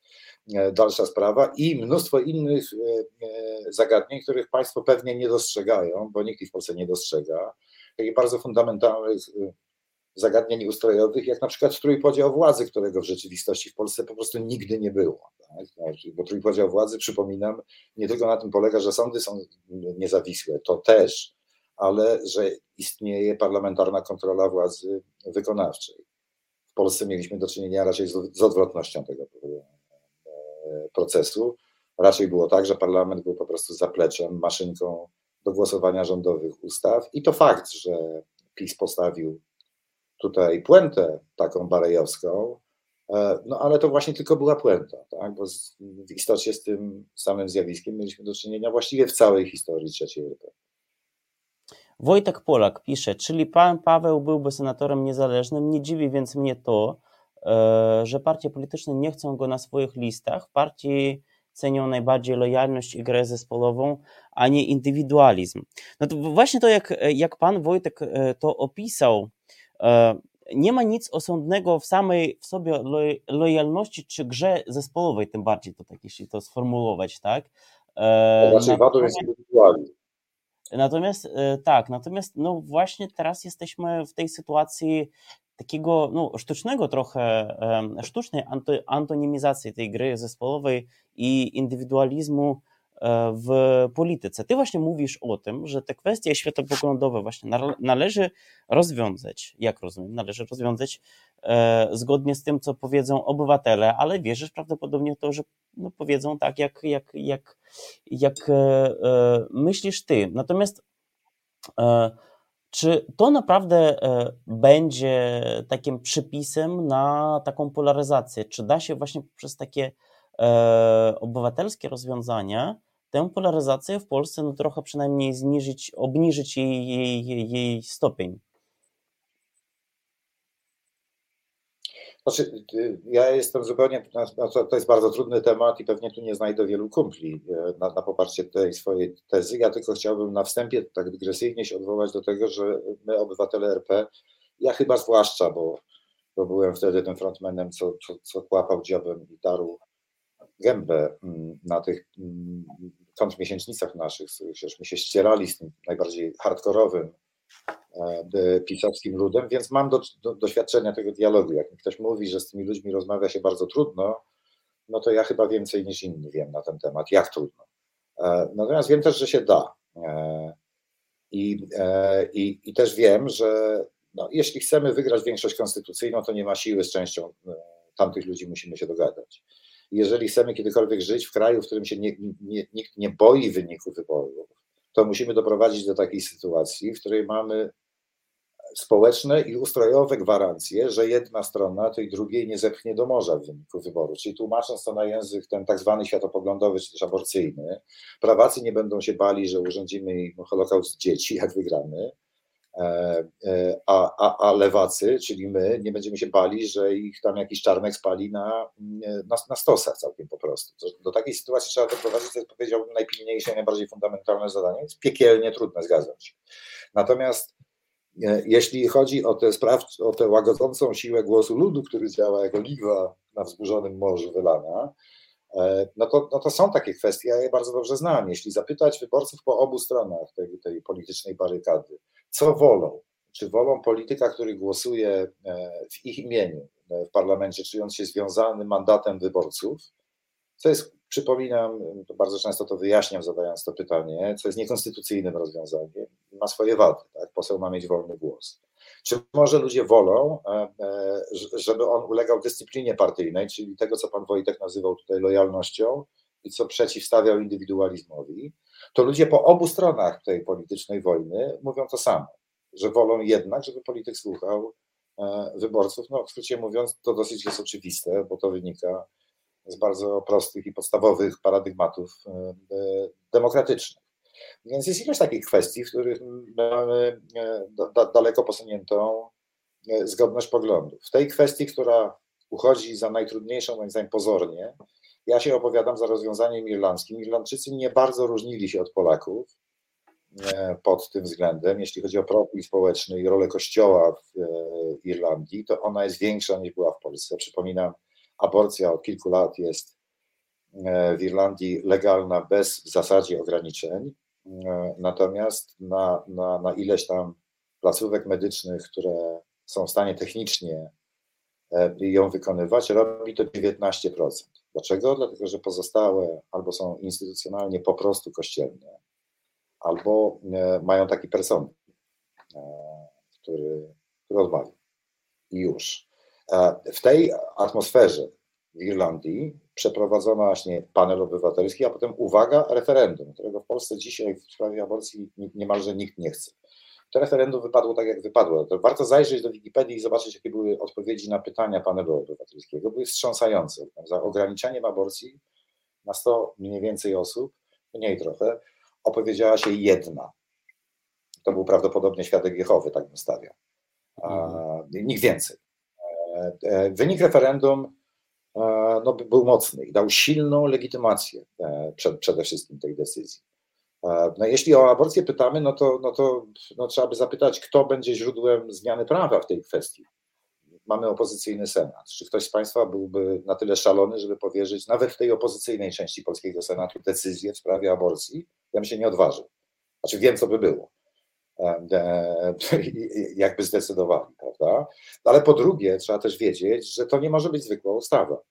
e, dalsza sprawa, i mnóstwo innych zagadnień, których państwo pewnie nie dostrzegają, bo nikt ich w Polsce nie dostrzega, takich bardzo fundamentalnych zagadnień ustrojowych, jak na przykład trójpodział władzy, którego w rzeczywistości w Polsce po prostu nigdy nie było. Tak? Znaczy, bo trójpodział władzy, przypominam, nie tylko na tym polega, że sądy są niezawisłe, to też, ale że istnieje parlamentarna kontrola władzy wykonawczej. W Polsce mieliśmy do czynienia raczej z odwrotnością tego e, procesu. Raczej było tak, że parlament był po prostu zapleczem, maszynką do głosowania rządowych ustaw. I to fakt, że PiS postawił tutaj puentę taką barejowską, e, no ale to właśnie tylko była puenta, tak? bo w istocie z tym samym zjawiskiem mieliśmy do czynienia właściwie w całej historii III RP. Wojtek Polak pisze, czyli pan Paweł byłby senatorem niezależnym. Nie dziwi więc mnie to, e, że partie polityczne nie chcą go na swoich listach. Partii cenią najbardziej lojalność i grę zespołową, a nie indywidualizm. No to właśnie to, jak, jak pan Wojtek e, to opisał, nie ma nic osądnego w samej w sobie lojalności czy grze zespołowej, tym bardziej to tak, jeśli to sformułować, tak? Raczej wadą jest indywidualizm. Natomiast tak, natomiast no właśnie teraz jesteśmy w tej sytuacji takiego no, sztucznego trochę, sztucznej antonimizacji tej gry zespołowej i indywidualizmu e, w polityce. Ty właśnie mówisz o tym, że te kwestie światopoglądowe właśnie należy rozwiązać, jak rozumiem, należy rozwiązać e, zgodnie z tym, co powiedzą obywatele, ale wierzysz prawdopodobnie w to, że no, powiedzą tak, jak, jak, jak, jak e, myślisz ty. Natomiast czy to naprawdę e, będzie takim przypisem na taką polaryzację? Czy da się właśnie przez takie e, obywatelskie rozwiązania tę polaryzację w Polsce no trochę przynajmniej zniżyć, obniżyć jej, jej, jej, jej stopień? Znaczy, y, ja jestem zupełnie, to jest bardzo trudny temat i pewnie tu nie znajdę wielu kumpli e, na, na, poparcie tej swojej tezy. Ja tylko chciałbym na wstępie tak dygresyjnie się odwołać do tego, że my, obywatele RP, ja chyba zwłaszcza, bo, bo byłem wtedy tym frontmanem, co, co, co kłapał dziobem i darł gębę mm, na tych mm, kontrmiesięcznicach naszych, których my się ścierali z tym najbardziej hardkorowym E, pisowskim ludem, więc mam do, do, doświadczenia tego dialogu. Jak mi ktoś mówi, że z tymi ludźmi rozmawia się bardzo trudno, no to ja chyba więcej niż inni wiem na ten temat, jak trudno. E, natomiast wiem też, że się da. E, I, i, i też wiem, że no, jeśli chcemy wygrać większość konstytucyjną, to nie ma siły z częścią tamtych ludzi, musimy się dogadać. Jeżeli chcemy kiedykolwiek żyć w kraju, w którym się nie, nie, nikt nie boi wyniku wyborów, to musimy doprowadzić do takiej sytuacji, w której mamy społeczne i ustrojowe gwarancje, że jedna strona tej drugiej nie zepchnie do morza w wyniku wyboru. Czyli tłumacząc to na język ten tak zwany światopoglądowy czy też aborcyjny, prawacy nie będą się bali, że urządzimy im holokaust dzieci, jak wygramy, a, a, a lewacy, czyli my, nie będziemy się bali, że ich tam jakiś czarnek spali na, na, na stosach całkiem po prostu. Do takiej sytuacji trzeba doprowadzić, to jest powiedziałbym najpilniejsze najbardziej fundamentalne zadanie. Jest piekielnie trudne, zgadzam się. Natomiast E, jeśli chodzi o tę spraw, o tę łagodzącą siłę głosu ludu, który działa jako liwa na wzburzonym morzu wylana, e, no to, no to są takie kwestie, ja je bardzo dobrze znam. Jeśli zapytać wyborców po obu stronach tej, tej politycznej barykady, co wolą, czy wolą polityka, który głosuje e, w ich imieniu w parlamencie, czując się związany mandatem wyborców, co jest Przypominam, bardzo często to wyjaśniam, zadając to pytanie, co jest niekonstytucyjnym rozwiązaniem, ma swoje wady. Tak? Poseł ma mieć wolny głos. Czy może ludzie wolą, e, e, żeby on ulegał dyscyplinie partyjnej, czyli tego, co pan Wojtek nazywał tutaj lojalnością i co przeciwstawiał indywidualizmowi, to ludzie po obu stronach tej politycznej wojny mówią to samo, że wolą jednak, żeby polityk słuchał e, wyborców. No, w skrócie mówiąc, to dosyć jest oczywiste, bo to wynika z bardzo prostych i podstawowych paradygmatów demokratycznych. Więc jest ilość takich kwestii, w których mamy e, daleko posuniętą zgodność poglądów. W tej kwestii, która uchodzi za najtrudniejszą, moim zdaniem pozornie, ja się opowiadam za rozwiązaniem irlandzkim. Irlandczycy nie bardzo różnili się od Polaków pod tym względem. Jeśli chodzi o profil społeczny i rolę Kościoła w Irlandii, to ona jest większa niż była w Polsce. Przypominam, aborcja od kilku lat jest e, w Irlandii legalna bez w zasadzie ograniczeń, e, natomiast na, na, na ileś tam placówek medycznych, które są w stanie technicznie e, ją wykonywać, robi to 19%. Dlaczego? Dlatego, że pozostałe albo są instytucjonalnie po prostu kościelne, albo mają taki personel, który, który odmawia. I już. W tej atmosferze Irlandii przeprowadzono właśnie panel obywatelski, a potem uwaga, referendum, którego w Polsce dzisiaj w sprawie aborcji niemalże nikt nie chce. To referendum wypadło tak, jak wypadło. To warto zajrzeć do Wikipedii i zobaczyć, jakie były odpowiedzi na pytania panelu obywatelskiego. Były wstrząsające. Za ograniczeniem aborcji na 100 mniej więcej osób, mniej trochę, opowiedziała się jedna. To był prawdopodobnie świadek Jehowy, tak bym stawiał. Mhm. Nikt więcej. E, e, wynik referendum no, był mocny i dał silną legitymację przed, przede wszystkim tej decyzji. No, jeśli o aborcję pytamy, no to, no to no, trzeba by zapytać, kto będzie źródłem zmiany prawa w tej kwestii. Mamy opozycyjny Senat. Czy ktoś z Państwa byłby na tyle szalony, żeby powierzyć nawet w tej opozycyjnej części polskiego Senatu decyzję w sprawie aborcji? Ja bym się nie odważył. Znaczy wiem, co by było. E, jakby zdecydowali, prawda? Ale po drugie, trzeba też wiedzieć, że to nie może być zwykła ustawa.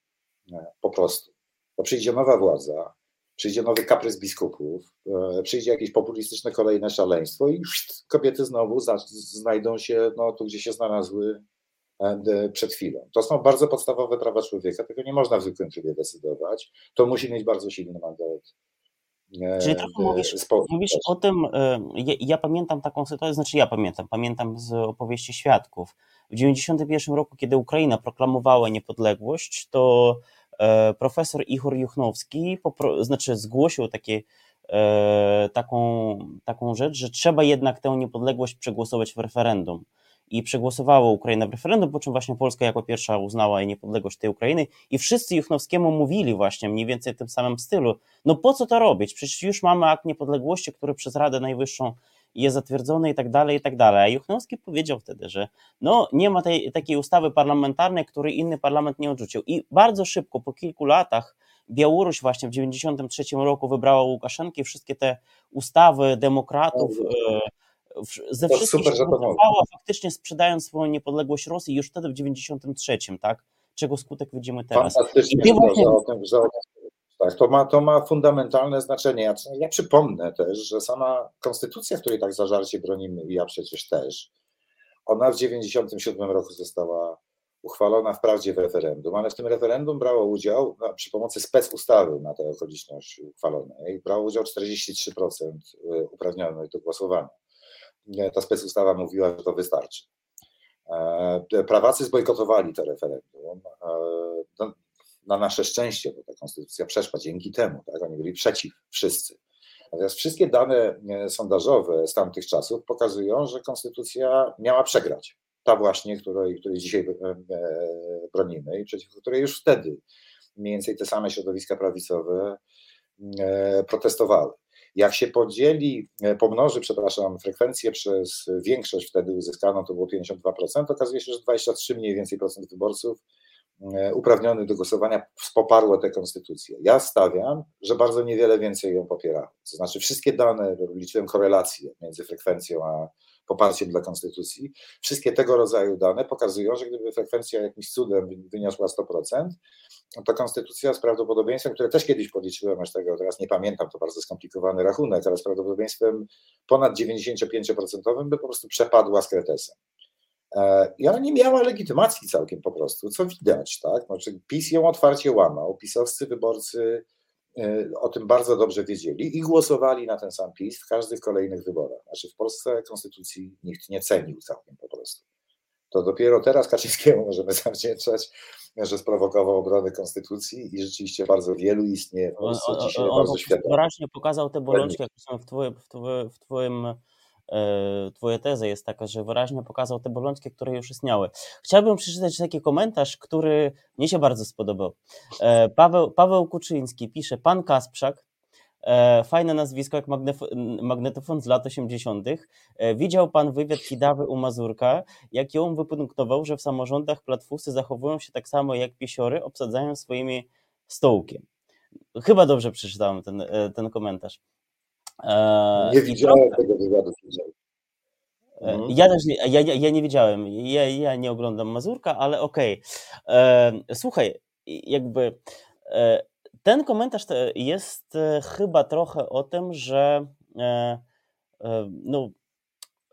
E, po prostu. Bo przyjdzie nowa władza, przyjdzie nowy kaprys biskupów, e, przyjdzie jakieś populistyczne kolejne szaleństwo i kobiety znowu znajdą się no, tu, gdzie się znalazły przed chwilą. To są bardzo podstawowe prawa człowieka, tego nie można w zwykłym trybie decydować. To musi mieć bardzo silny mandat Czyli trochę mówisz, mówisz o tym, ja, ja, pamiętam taką sytuację, znaczy ja pamiętam, pamiętam z opowieści świadków. W 1991 roku, kiedy Ukraina proklamowała niepodległość, to e, profesor Ichor Juchnowski popro, znaczy zgłosił takie, e, taką, taką rzecz, że trzeba jednak tę niepodległość przegłosować w referendum i przegłosowała Ukraina w referendum, po czym właśnie Polska jako pierwsza uznała niepodległość tej Ukrainy i wszyscy Juchnowskiemu mówili właśnie mniej więcej w tym samym stylu, no po co to robić, przecież już mamy akt niepodległości, który przez Radę Najwyższą jest zatwierdzony i tak dalej, i tak dalej. A Juchnowski powiedział wtedy, że no nie ma tej, takiej ustawy parlamentarnej, której inny parlament nie odrzucił. I bardzo szybko, po kilku latach, Białoruś właśnie w 1993 roku wybrała Łukaszenkę, wszystkie te ustawy demokratów, e, ze to wszystkich super, się faktycznie sprzedając swoją niepodległość Rosji już wtedy w 93, tak? Czego skutek widzimy teraz. Fantastycznie, I właśnie... że o tym, że o tym, tak, to ma, to ma fundamentalne znaczenie. Ja, ja przypomnę też, że sama konstytucja, której tak zażarcie bronimy, i ja przecież też, ona w 97 roku została uchwalona wprawdzie w referendum, ale w tym referendum brało udział no, przy pomocy specustawy na tę okoliczność uchwalonej, brało udział 43% y, uprawnionych do głosowania ta specustawa mówiła, że to wystarczy. E, prawacy zbojkotowali to referendum. E, no, na nasze szczęście, bo ta konstytucja przeszła dzięki temu, tak? oni byli przeciw, wszyscy. Natomiast wszystkie dane e, sondażowe z tamtych czasów pokazują, że konstytucja miała przegrać. Ta właśnie, której, której dzisiaj bronimy i przeciwko której już wtedy mniej więcej te same środowiska prawicowe protestowały. Jak się podzieli, e, pomnoży, przepraszam, frekwencję przez większość wtedy uzyskaną, to było 52%, okazuje się, że 23 mniej więcej procent wyborców e, uprawnionych do głosowania poparło tę konstytucję. Ja stawiam, że bardzo niewiele więcej ją popiera. To znaczy wszystkie dane, liczyłem korelację między frekwencją a poparciem dla konstytucji, wszystkie tego rodzaju dane pokazują, że gdyby frekwencja jakimś cudem wyniosła 100%, to konstytucja z prawdopodobieństwem, które też kiedyś policzyłem, aż tego teraz nie pamiętam, to bardzo skomplikowany rachunek, ale z prawdopodobieństwem ponad 95% by po prostu przepadła z kretesem. E, I ona nie miała legitymacji całkiem po prostu, co widać, tak? Znaczy PiS ją otwarcie łamał, pisowscy wyborcy o tym bardzo dobrze wiedzieli i głosowali na ten sam PiS w każdych kolejnych wyborach. Znaczy w Polsce konstytucji nikt nie cenił całkiem po prostu. To dopiero teraz Kaczyńskiemu możemy zawdzięczać że sprowokował obronę konstytucji i rzeczywiście bardzo wielu istnieje w Polsce dzisiaj on, on, bardzo świadomie. Wyraźnie pokazał te bolączki, jakie są w, w, twoim e, Twoja teza jest taka, że wyraźnie pokazał te bolączki, które już istniały. Chciałbym przeczytać taki komentarz, który mnie się bardzo spodobał. E, Paweł, Paweł Kuczyński pisze, pan Kasprzak E, fajne nazwisko jak magnetofon z lat 80. E, widział pan wywiad Kidawy u Mazurka, jak ją wypunktował, że w samorządach platfusy zachowują się tak samo jak piesiory, obsadzają swoimi stołkiem. Chyba dobrze przeczytałem ten, e, ten komentarz. Nie widziałem tego wywiadu. Mhm. Ja też nie, ja, ja nie widziałem, ja, ja nie oglądam Mazurka, ale okej. Okay. Słuchaj, jakby ten komentarz jest e, chyba trochę o tym, że e, e, no,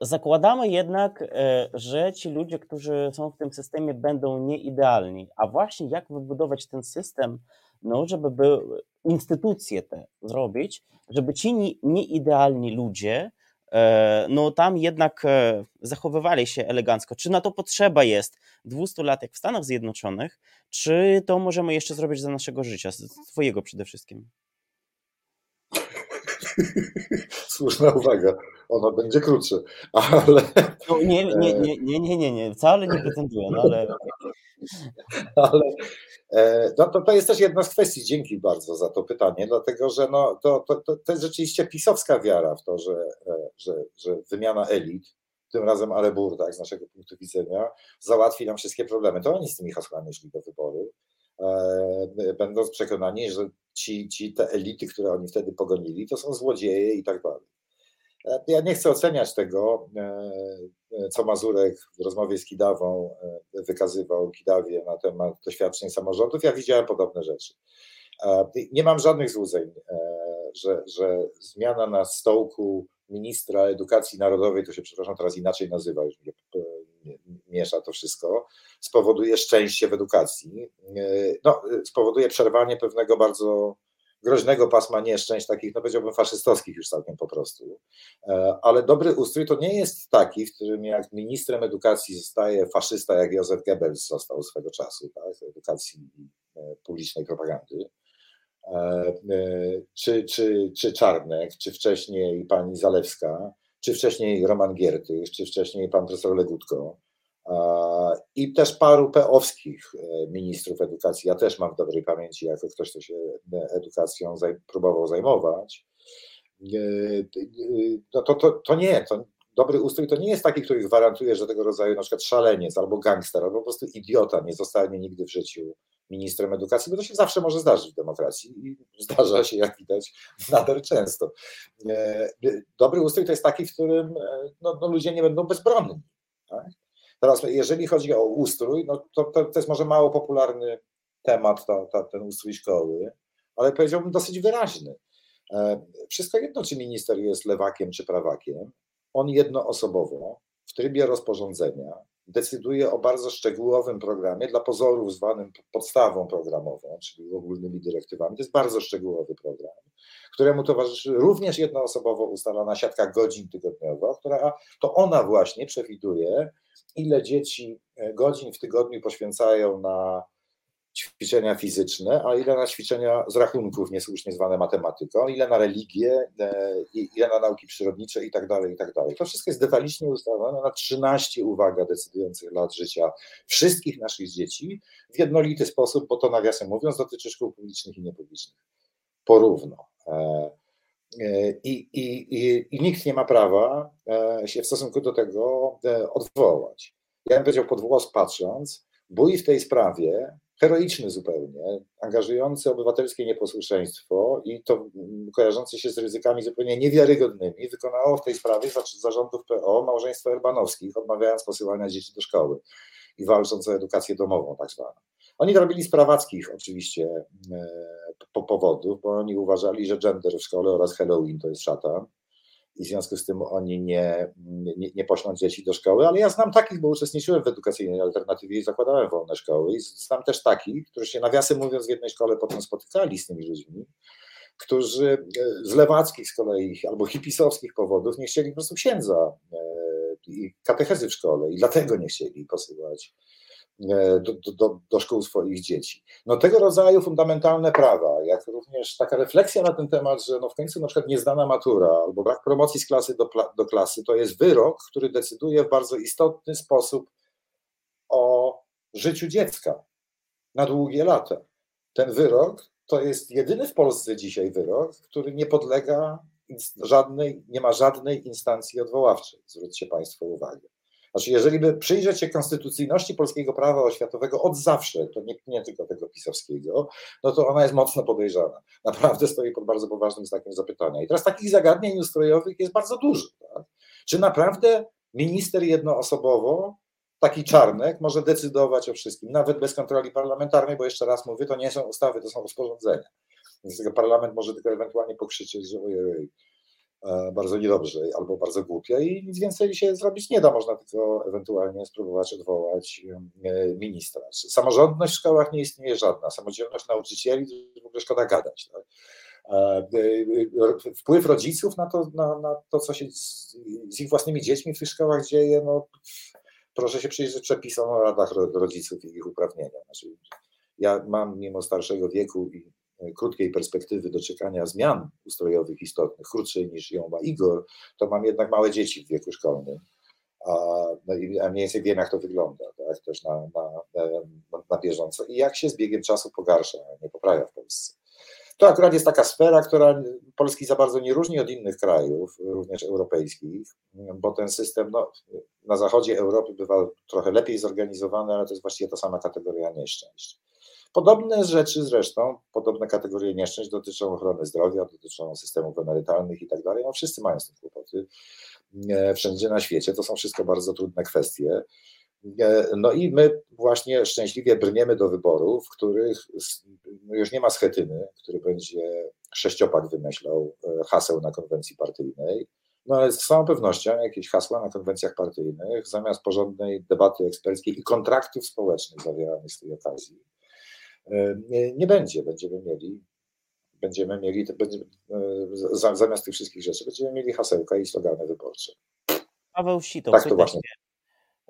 zakładamy jednak, e, że ci ludzie, którzy są w tym systemie, będą nieidealni. A właśnie jak wybudować ten system, no, żeby były instytucje te zrobić, żeby ci nieidealni ludzie E, no tam jednak e, zachowywali się elegancko. Czy na to potrzeba jest 200 lat jak w Stanach Zjednoczonych, czy to możemy jeszcze zrobić za naszego życia, twojego przede wszystkim? Słuszna uwaga. Ono będzie krótsze, ale... No, nie, nie, nie, nie, nie, nie, nie, wcale nie pretenduję, no ale... ale E, no to, to jest też jedna z kwestii, dzięki bardzo za to pytanie, dlatego że no, to, to, to jest rzeczywiście pisowska wiara w to, że, e, że, że wymiana elit, tym razem Arebur, tak, z naszego punktu widzenia, załatwi nam wszystkie problemy. To oni z tymi hasłami szli do wyboru, będąc przekonani, że ci, ci te elity, które oni wtedy pogonili, to są złodzieje i tak dalej. Ja nie chcę oceniać tego, e, co Mazurek w rozmowie z Kidawą e, wykazywał Kidawie na temat doświadczeń samorządów. Ja widziałem podobne rzeczy. Nie mam żadnych złudzeń, e, że, że zmiana na stołku ministra edukacji narodowej, to się przepraszam teraz inaczej nazywa, już miesza to wszystko, spowoduje szczęście w edukacji. No, spowoduje przerwanie pewnego bardzo groźnego pasma nieszczęść, takich, no powiedziałbym, faszystowskich już całkiem po prostu. E, ale dobry ustrój to nie jest taki, w którym jak ministrem edukacji zostaje faszysta, jak Józef Goebbels został swego czasu, tak, edukacji e, publicznej propagandy, e, czy, czy, czy Czarnek, czy wcześniej pani Zalewska, czy wcześniej Roman Giertych, czy wcześniej pan profesor Legutko, i też paru peowskich e, ministrów edukacji. Ja też mam w dobrej pamięci, jako ktoś, kto się edukacją próbował zajmować. E, no to, to, to nie, to dobry ustrój to nie jest taki, który gwarantuje, że tego rodzaju na przykład szaleniec albo gangster, albo po prostu idiota nie zostanie nigdy w życiu ministrem edukacji, bo to się zawsze może zdarzyć w demokracji i zdarza się, jak widać, nader często. E, dobry ustrój to jest taki, w którym no, no ludzie nie będą bezbronni. Tak? Teraz, jeżeli chodzi o ustrój, no to, to, to jest może mało popularny temat, ta, ta, ten ustrój szkoły, ale powiedziałbym dosyć wyraźny. E, wszystko jedno, czy minister jest lewakiem czy prawakiem, on jednoosobowo w trybie rozporządzenia decyduje o bardzo szczegółowym programie, dla pozorów zwanym podstawą programową, czyli ogólnymi dyrektywami. To jest bardzo szczegółowy program, któremu towarzyszy również jednoosobowo ustalona siatka godzin tygodniowa, która to ona właśnie przewiduje ile dzieci e, godzin w tygodniu poświęcają na ćwiczenia fizyczne, a ile na ćwiczenia z rachunków niesłusznie zwane matematyką, ile na religię, e, ile na nauki przyrodnicze i tak dalej, i tak dalej. To wszystko jest detalicznie ustalone na 13, uwaga, decydujących lat życia wszystkich naszych dzieci w jednolity sposób, bo to nawiasem mówiąc dotyczy szkół publicznych i niepublicznych. Porówno. E, I, i, i, I nikt nie ma prawa się w stosunku do tego odwołać ja bym powiedział pod włos patrząc, bój w tej sprawie, heroiczny zupełnie, angażujący obywatelskie nieposłuszeństwo i to kojarzący się z ryzykami zupełnie niewiarygodnymi, wykonało w tej sprawie zarządów PO małżeństwo Erbanowskich, odmawiając posyłania dzieci do szkoły i walcząc o edukację domową tak zwaną. Oni to robili z prawackich oczywiście e, po powodów, bo oni uważali, że gender w szkole oraz Halloween to jest szatan i w związku z tym oni nie, nie, nie poślą dzieci do szkoły, ale ja znam takich, bo uczestniczyłem w edukacyjnej alternatywie i zakładałem wolne szkoły i znam też takich, którzy się nawiasem mówiąc w jednej szkole potem spotykali z tymi ludźmi, którzy e, z lewackich z kolei albo hipisowskich powodów nie chcieli po prostu księdza e, i katechezy w szkole i dlatego nie chcieli posyłać do, do, do szkół swoich dzieci. No tego rodzaju fundamentalne prawa, jak również taka refleksja na ten temat, że no w końcu na przykład niezdana matura albo brak promocji z klasy do, do klasy, to jest wyrok, który decyduje w bardzo istotny sposób o życiu dziecka na długie lata. Ten wyrok to jest jedyny w Polsce dzisiaj wyrok, który nie podlega żadnej, nie ma żadnej instancji odwoławczej. Zwróćcie Państwo uwagę. Znaczy, jeżeli by przyjrzeć się konstytucyjności polskiego prawa oświatowego od zawsze, to nie, nie tylko tego pisowskiego, no to ona jest mocno podejrzana. Naprawdę stoi pod bardzo poważnym znakiem zapytania. I teraz takich zagadnień ustrojowych jest bardzo dużo. Tak? Czy naprawdę minister jednoosobowo, taki czarnek, może decydować o wszystkim, nawet bez kontroli parlamentarnej, bo jeszcze raz mówię, to nie są ustawy, to są rozporządzenia. Więc parlament może tylko ewentualnie pokrzyczeć, że ojej, bardzo niedobrze albo bardzo głupia i nic więcej się zrobić nie da. Można tylko ewentualnie spróbować odwołać e, ministra. Samorządność w szkołach nie istnieje żadna. Samodzielność nauczycieli w ogóle szkoda gadać. Tak? Wpływ rodziców na to, na, na to co się z, z, ich własnymi dziećmi w tych szkołach dzieje, no proszę się przyjrzeć przepisom o radach rodziców i ich uprawnieniach. Znaczy, ja mam mimo starszego wieku i e, krótkiej perspektywy doczekania zmian ustrojowych istotnych, krótszej niż ją ma Igor, to mam jednak małe dzieci w wieku szkolnym. A, no i, mniej więcej wiem, jak to wygląda, tak, też na, na, na, na bieżąco. I jak się z biegiem czasu pogarsza, nie poprawia w Polsce. To akurat jest taka sfera, która Polski za bardzo nie różni od innych krajów, również europejskich, bo ten system no, na zachodzie Europy bywa trochę lepiej zorganizowany, ale to jest właściwie ta sama kategoria nieszczęść. Podobne rzeczy zresztą, podobne kategorie nieszczęść dotyczą ochrony zdrowia, dotyczą systemów emerytalnych i tak dalej. No wszyscy mają z tym kłopoty. Wszędzie na świecie to są wszystko bardzo trudne kwestie. No i my właśnie szczęśliwie brniemy do wyborów, w których no już nie ma schetyny, który będzie sześciopak wymyślał e, haseł na konwencji partyjnej. No ale z całą pewnością jakieś hasła na konwencjach partyjnych, zamiast porządnej debaty eksperckiej i kontraktów społecznych zawieranych z tej okazji, e, nie, nie będzie. Będziemy mieli, będziemy mieli, e, zamiast tych wszystkich rzeczy, będziemy mieli hasełka i slogany wyborcze. Paweł Sito, tak to właśnie.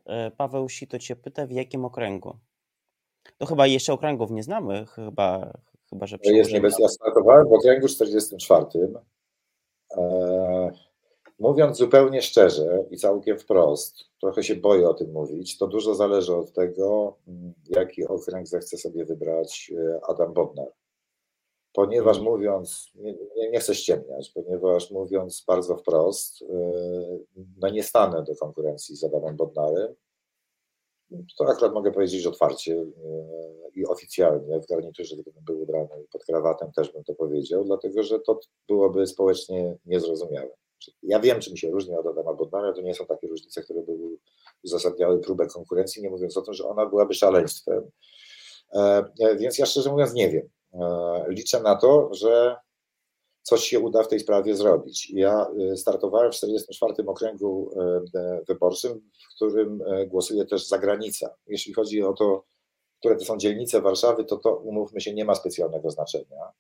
E, Paweł Sito cię pyta, w jakim okręgu? To chyba jeszcze okręgów nie znamy, chyba, chyba że... Jest niebezpieczne. Ja startowałem w okręgu 44. E, mówiąc zupełnie szczerze i całkiem wprost, trochę się boję o tym mówić, to dużo zależy od tego, mm, jaki okręg zechce sobie wybrać e, Adam Bodnar. Ponieważ mhm. mówiąc, nie, nie, chcę ściemniać, ponieważ mówiąc bardzo wprost, no nie stanę do konkurencji z Adamem Bodnarem, to akurat mogę powiedzieć otwarcie e, i oficjalnie, w garniturze, gdybym był ubrany pod krawatem, też bym to powiedział, dlatego że to byłoby społecznie niezrozumiałe. Ja wiem, czym się różni od Adama Bodnara, to nie są takie różnice, które by uzasadniały próbę konkurencji, nie mówiąc o tym, że ona byłaby szaleństwem. E, e, więc ja szczerze mówiąc nie wiem. Liczę na to, że coś się uda w tej sprawie zrobić. Ja startowałem w 44 okręgu wyborczym, w którym głosuje też zagranica. Jeśli chodzi o to, które to są dzielnice Warszawy, to to umówmy się, nie ma specjalnego znaczenia,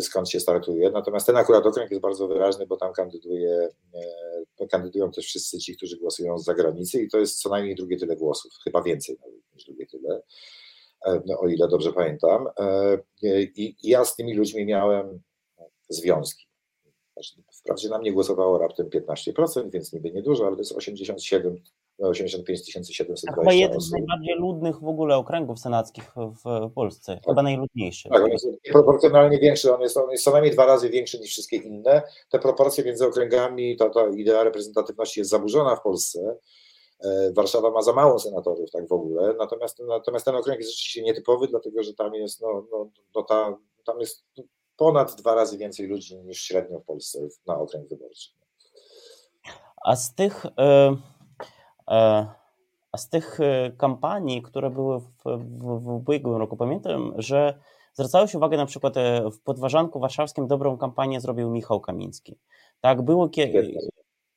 skąd się startuje. Natomiast ten akurat okręg jest bardzo wyraźny, bo tam kandyduje, kandydują też wszyscy ci, którzy głosują z zagranicy i to jest co najmniej drugie tyle głosów, chyba więcej nawet niż drugie tyle, o ile dobrze pamiętam. I ja z tymi ludźmi miałem związki. Znaczy, wprawdzie na mnie głosowało raptem 15%, więc niby niedużo, ale to jest 87 85 720 Chyba jeden z najbardziej ludnych w ogóle okręgów senackich w Polsce. Tak. Chyba najludniejszy. Tak, on jest proporcjonalnie większy, on jest, on jest co najmniej dwa razy większy niż wszystkie inne. Te proporcje między okręgami, ta, ta idea reprezentatywności jest zaburzona w Polsce. E, Warszawa ma za mało senatorów tak w ogóle, natomiast, natomiast ten okręg jest rzeczywiście nietypowy, dlatego że tam jest, no, no, no ta, tam jest ponad dwa razy więcej ludzi niż średnio w Polsce na okręg wyborczy. A z tych, e, a z tych e, kampanii, które były w, w, w ubiegłym roku, pamiętam, że zwracałeś uwagę na przykład w Podważanku Warszawskim dobrą kampanię zrobił Michał Kamiński. Tak, było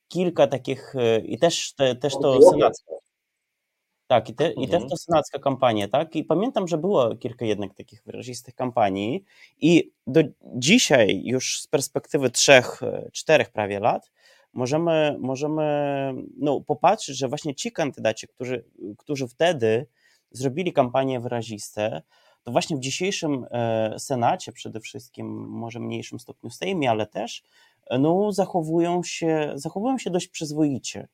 kilka takich i też, te, też to senackie. Tak, i, te, mhm. i też to senacka kampania, tak? I pamiętam, że było kilka jednak takich wyrazistych kampanii i do dzisiaj już z perspektywy trzech, czterech prawie lat możemy, możemy no, popatrzeć, że właśnie ci kandydaci, którzy, którzy wtedy zrobili kampanie wyraziste, to właśnie w dzisiejszym e, Senacie przede wszystkim, może mniejszym stopniu Sejmie, ale też no, zachowują, się, zachowują się dość przyzwoicie.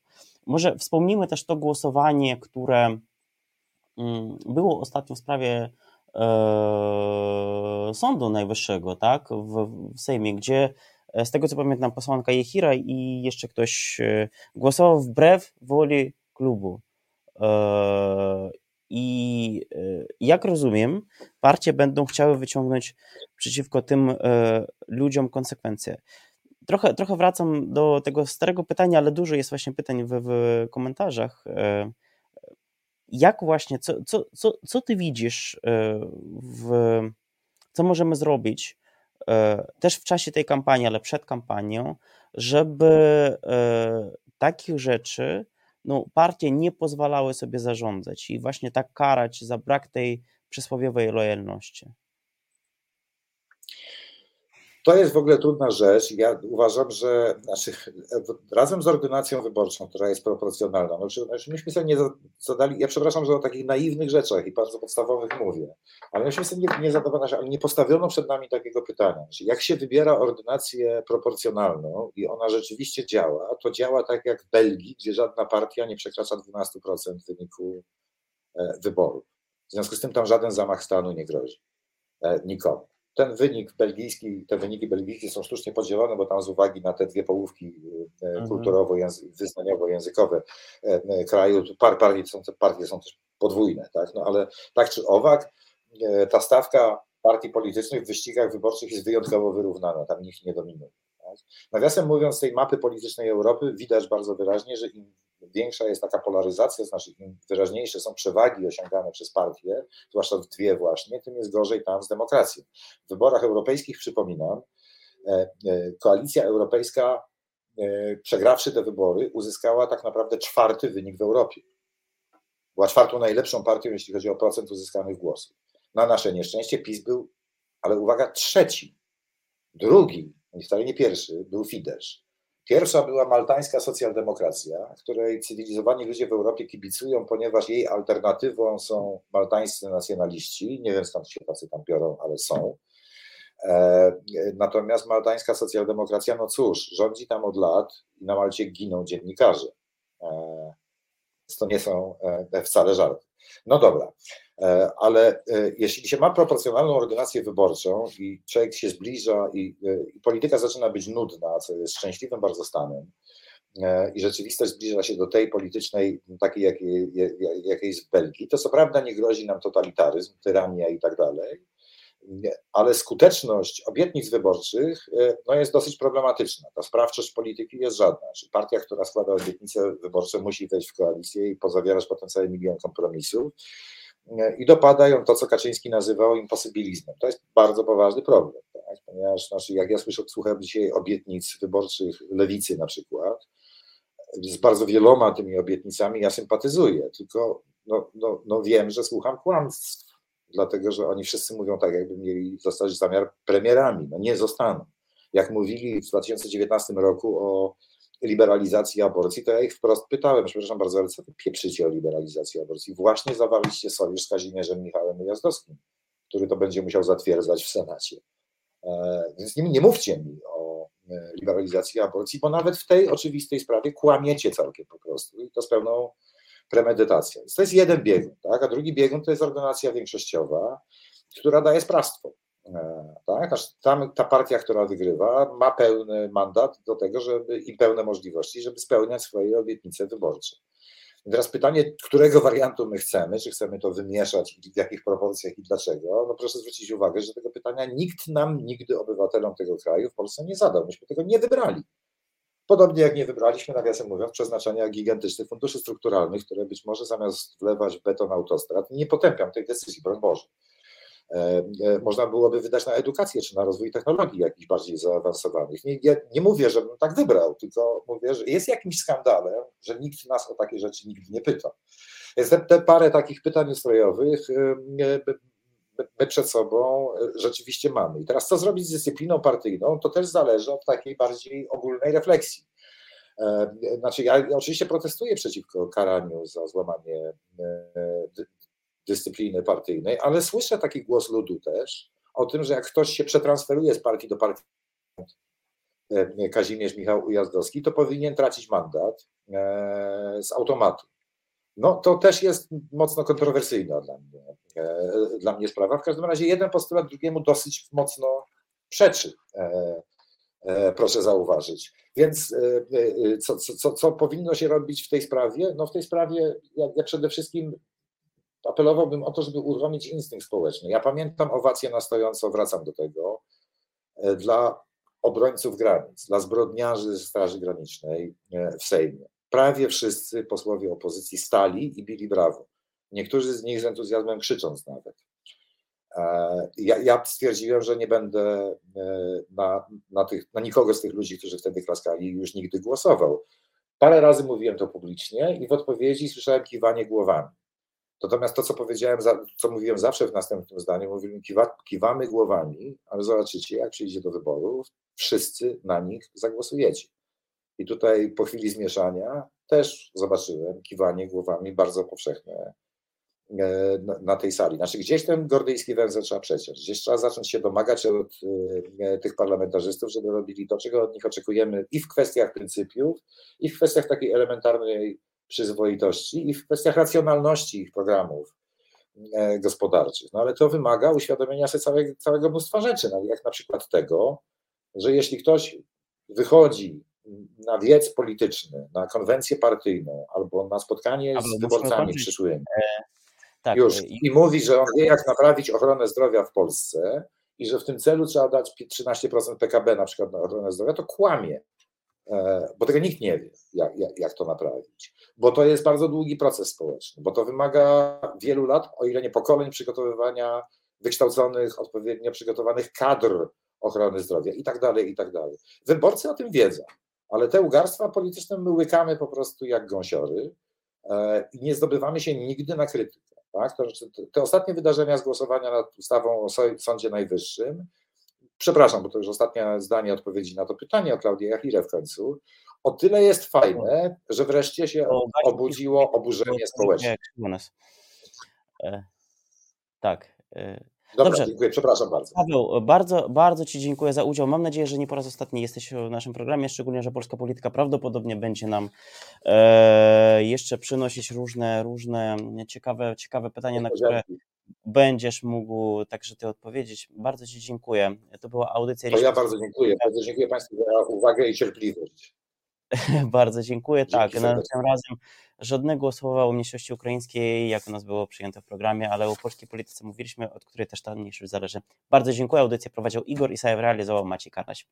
Może wspomnimy też to głosowanie, które mm, było ostatnio w sprawie e, Sądu Najwyższego, tak, w, w Sejmie, gdzie e, z tego co pamiętam, posłanka Jechira i jeszcze ktoś e, głosował wbrew woli klubu. I jak rozumiem, partie będą chciały wyciągnąć przeciwko tym ludziom konsekwencje trochę, trochę wracam do tego starego pytania, ale dużo jest właśnie pytań w, w komentarzach. E, jak właśnie, co, co, co, co ty widzisz, e, w, co możemy zrobić też w czasie tej kampanii, ale przed kampanią, żeby takich rzeczy no, partie nie pozwalały sobie zarządzać i właśnie tak karać za brak tej przysłowiowej lojalności. To jest w ogóle trudna rzecz. Ja uważam, że znaczy, razem z ordynacją wyborczą, która jest proporcjonalna, no, znaczy, myśmy sobie nie zadali, ja przepraszam, że o takich naiwnych rzeczach i bardzo podstawowych mówię, ale myśmy sobie nie, nie zadawano, ale nie postawiono przed nami takiego pytania. Znaczy, jak się wybiera ordynację proporcjonalną i ona rzeczywiście działa, to działa tak jak w Belgii, gdzie żadna partia nie przekracza 12% wyniku e, wyborów. W związku z tym tam żaden zamach stanu nie grozi e, nikomu ten wynik belgijski, te wyniki belgijskie są sztucznie podzielone, bo tam z uwagi na te dwie połówki e, mhm. kulturowo-wyznaniowo-językowe e, e, kraju, par, partie, są, partie są też podwójne, tak? no ale tak czy owak, ta stawka partii politycznych w wyścigach wyborczych jest wyjątkowo wyrównana, tam nikt nie dominuje. Tak? Nawiasem mówiąc, z tej mapy politycznej Europy widać bardzo wyraźnie, że im większa jest taka polaryzacja, znaczy im wyraźniejsze są przewagi osiągane przez partie, zwłaszcza w dwie właśnie, tym jest gorzej tam z demokracją. W wyborach europejskich, przypominam, e, e, koalicja europejska, e, przegrawszy te wybory, uzyskała tak naprawdę czwarty wynik w Europie. Była czwartą najlepszą partią, jeśli chodzi o procent uzyskanych głosów. Na nasze nieszczęście PiS był, ale uwaga, trzeci. Drugi, wcale nie pierwszy, był Fidesz. Pierwsza była maltańska socjaldemokracja, której cywilizowani ludzie w Europie kibicują, ponieważ jej alternatywą są maltańscy nacjonaliści. Nie wiem skąd się tacy tam biorą, ale są. E, natomiast maltańska socjaldemokracja, no cóż, rządzi tam od lat i na Malcie giną dziennikarze. E, to nie są e, wcale żarty. No dobra, e, ale e, jeśli się ma proporcjonalną ordynację wyborczą i człowiek się zbliża i, i polityka zaczyna być nudna, co jest szczęśliwym bardzo stanem, i rzeczywistość zbliża się do tej politycznej, takiej jakiej, jakiej jest w Belgii, to co prawda nie grozi nam totalitaryzm, tyrania i tak dalej, ale skuteczność obietnic wyborczych e, no, jest dosyć problematyczna. Ta sprawczość polityki jest żadna. Czyli partia, która składa obietnice wyborcze, musi wejść w koalicję i pozawierać potencjalnie milion kompromisów. E, I dopada ją to, co Kaczyński nazywał imposybilizmem. To jest bardzo poważny problem, tak? ponieważ znaczy, jak ja słyszę, słucham dzisiaj obietnic wyborczych lewicy na przykład, z bardzo wieloma tymi obietnicami ja sympatyzuję, tylko no, no, no wiem, że słucham kłamstw dlatego że oni wszyscy mówią tak, jakby mieli zostać zamiar premierami. No nie zostaną. Jak mówili w 2019 roku o liberalizacji aborcji, to ja ich wprost pytałem, przepraszam bardzo, ale co wy pieprzycie o liberalizacji aborcji? Właśnie zawaliście sojusz z Kazimierzem Michałem Ujazdowskim, który to będzie musiał zatwierdzać w Senacie. E, więc nie, nie mówcie mi o e, liberalizacji aborcji, bo nawet w tej oczywistej sprawie kłamiecie całkiem po prostu i to z pełną premedytacja. Więc to jest jeden biegun, tak? a drugi biegun to jest ordynacja większościowa, która daje sprawstwo. E, tak? Tam ta partia, która wygrywa, ma pełny mandat do tego, żeby i pełne możliwości, żeby spełniać swoje obietnice wyborcze. Teraz pytanie, którego wariantu my chcemy, czy chcemy to wymieszać, w jakich proporcjach i dlaczego? No proszę zwrócić uwagę, że tego pytania nikt nam nigdy, obywatelom tego kraju w Polsce nie zadał. Myśmy tego nie wybrali. Podobnie jak nie wybraliśmy, nawiasem mówiąc, przeznaczenia gigantycznych funduszy strukturalnych, które być może zamiast wlewać beton autostrad, nie potępiam tej decyzji, broń Boże. E, e, można byłoby wydać na edukację czy na rozwój technologii jakichś bardziej zaawansowanych. Nie, nie mówię, żebym tak wybrał, tylko mówię, że jest jakimś skandalem, że nikt nas o takie rzeczy nigdy nie pyta. Jest te, te parę takich pytań ustrojowych my przed sobą e, rzeczywiście mamy. I teraz co zrobić z dyscypliną partyjną, to też zależy od takiej bardziej ogólnej refleksji. E, znaczy, ja oczywiście protestuję przeciwko karaniu za złamanie e, dyscypliny partyjnej, ale słyszę taki głos ludu też o tym, że jak ktoś się przetransferuje z partii do partii, Kazimierz Michał Ujazdowski, to powinien tracić mandat z automatu. No to też jest mocno kontrowersyjna dla mnie, e, dla mnie sprawa. W każdym razie jeden postulat drugiemu dosyć mocno przeczy, e, e, proszę zauważyć. Więc co, co, co powinno się robić w tej sprawie? No w tej sprawie ja, ja przede wszystkim apelowałbym o to, żeby uruchomić instynkt społeczny. Ja pamiętam owację na stojąco, wracam do tego, dla obrońców granic, dla zbrodniarzy Straży Granicznej w Sejmie prawie wszyscy posłowie opozycji stali i bili brawo. Niektórzy z nich z entuzjazmem krzycząc nawet. Ja, ja stwierdziłem, że nie będę na, na, tych, na nikogo z tych ludzi, którzy wtedy klaskali, już nigdy głosował. Parę razy mówiłem to publicznie i w odpowiedzi słyszałem kiwanie głowami. Natomiast to, co powiedziałem, co mówiłem zawsze w następnym zdaniu, mówiłem, kiwa, kiwamy głowami, ale zobaczycie, jak przyjdzie do wyborów, wszyscy na nich zagłosujecie. I tutaj po chwili zmieszania też zobaczyłem kiwanie głowami bardzo powszechne e, na tej sali. Znaczy gdzieś ten gordyjski węzeł trzeba przeciąć, gdzieś trzeba zacząć się domagać od e, tych parlamentarzystów, żeby robili to, czego od nich oczekujemy i w kwestiach pryncypiów, i w kwestiach takiej elementarnej przyzwoitości i w kwestiach racjonalności ich programów e, gospodarczych. No ale to wymaga uświadomienia sobie całego, całego mnóstwa rzeczy, no, jak na przykład tego, że jeśli ktoś wychodzi na wiec polityczny, na konwencję partyjną albo na spotkanie z wyborcami przyszłymi, e, tak, już e, i mówi, że on wie, jak naprawić ochronę zdrowia w Polsce i że w tym celu trzeba dać 13% PKB na przykład na ochronę zdrowia, to kłamie. E, bo tego nikt nie wie, jak, jak, jak, to naprawić. Bo to jest bardzo długi proces społeczny, bo to wymaga wielu lat, o ile nie pokoleń przygotowywania wykształconych, odpowiednio przygotowanych kadr ochrony zdrowia i tak dalej, i tak dalej. Wyborcy o tym wiedzą, ale te ugarstwa polityczne my łykamy po prostu jak gąsiory e, i nie zdobywamy się nigdy na krytykę. Tak? To, znaczy, te ostatnie wydarzenia z głosowania nad ustawą o Sądzie Najwyższym przepraszam, bo to już ostatnie zdanie odpowiedzi na to pytanie o Klaudię Jachirę w końcu, o tyle jest fajne, że wreszcie się obudziło oburzenie społeczne. E, tak. Dobra, Dobrze. dziękuję, przepraszam bardzo. Paweł, bardzo, bardzo Ci dziękuję za udział. Mam nadzieję, że nie po raz ostatni jesteś w naszym programie, szczególnie, że polska polityka prawdopodobnie będzie nam e, jeszcze przynosić różne, różne ciekawe, ciekawe pytania, na które będziesz mógł także Ty odpowiedzieć. Bardzo Ci dziękuję. To była audycja. To ja bardzo dziękuję. Bardzo dziękuję Państwu za uwagę i cierpliwość. bardzo dziękuję. Dzięki tak, tym razem żadnego słowa o mniejszości ukraińskiej, jak u nas było przyjęte w programie, ale o polskiej polityce mówiliśmy, od której też ta mniejszość zależy. Bardzo dziękuję. Audycję prowadził Igor Isajew, realizował Maciej Karnaś.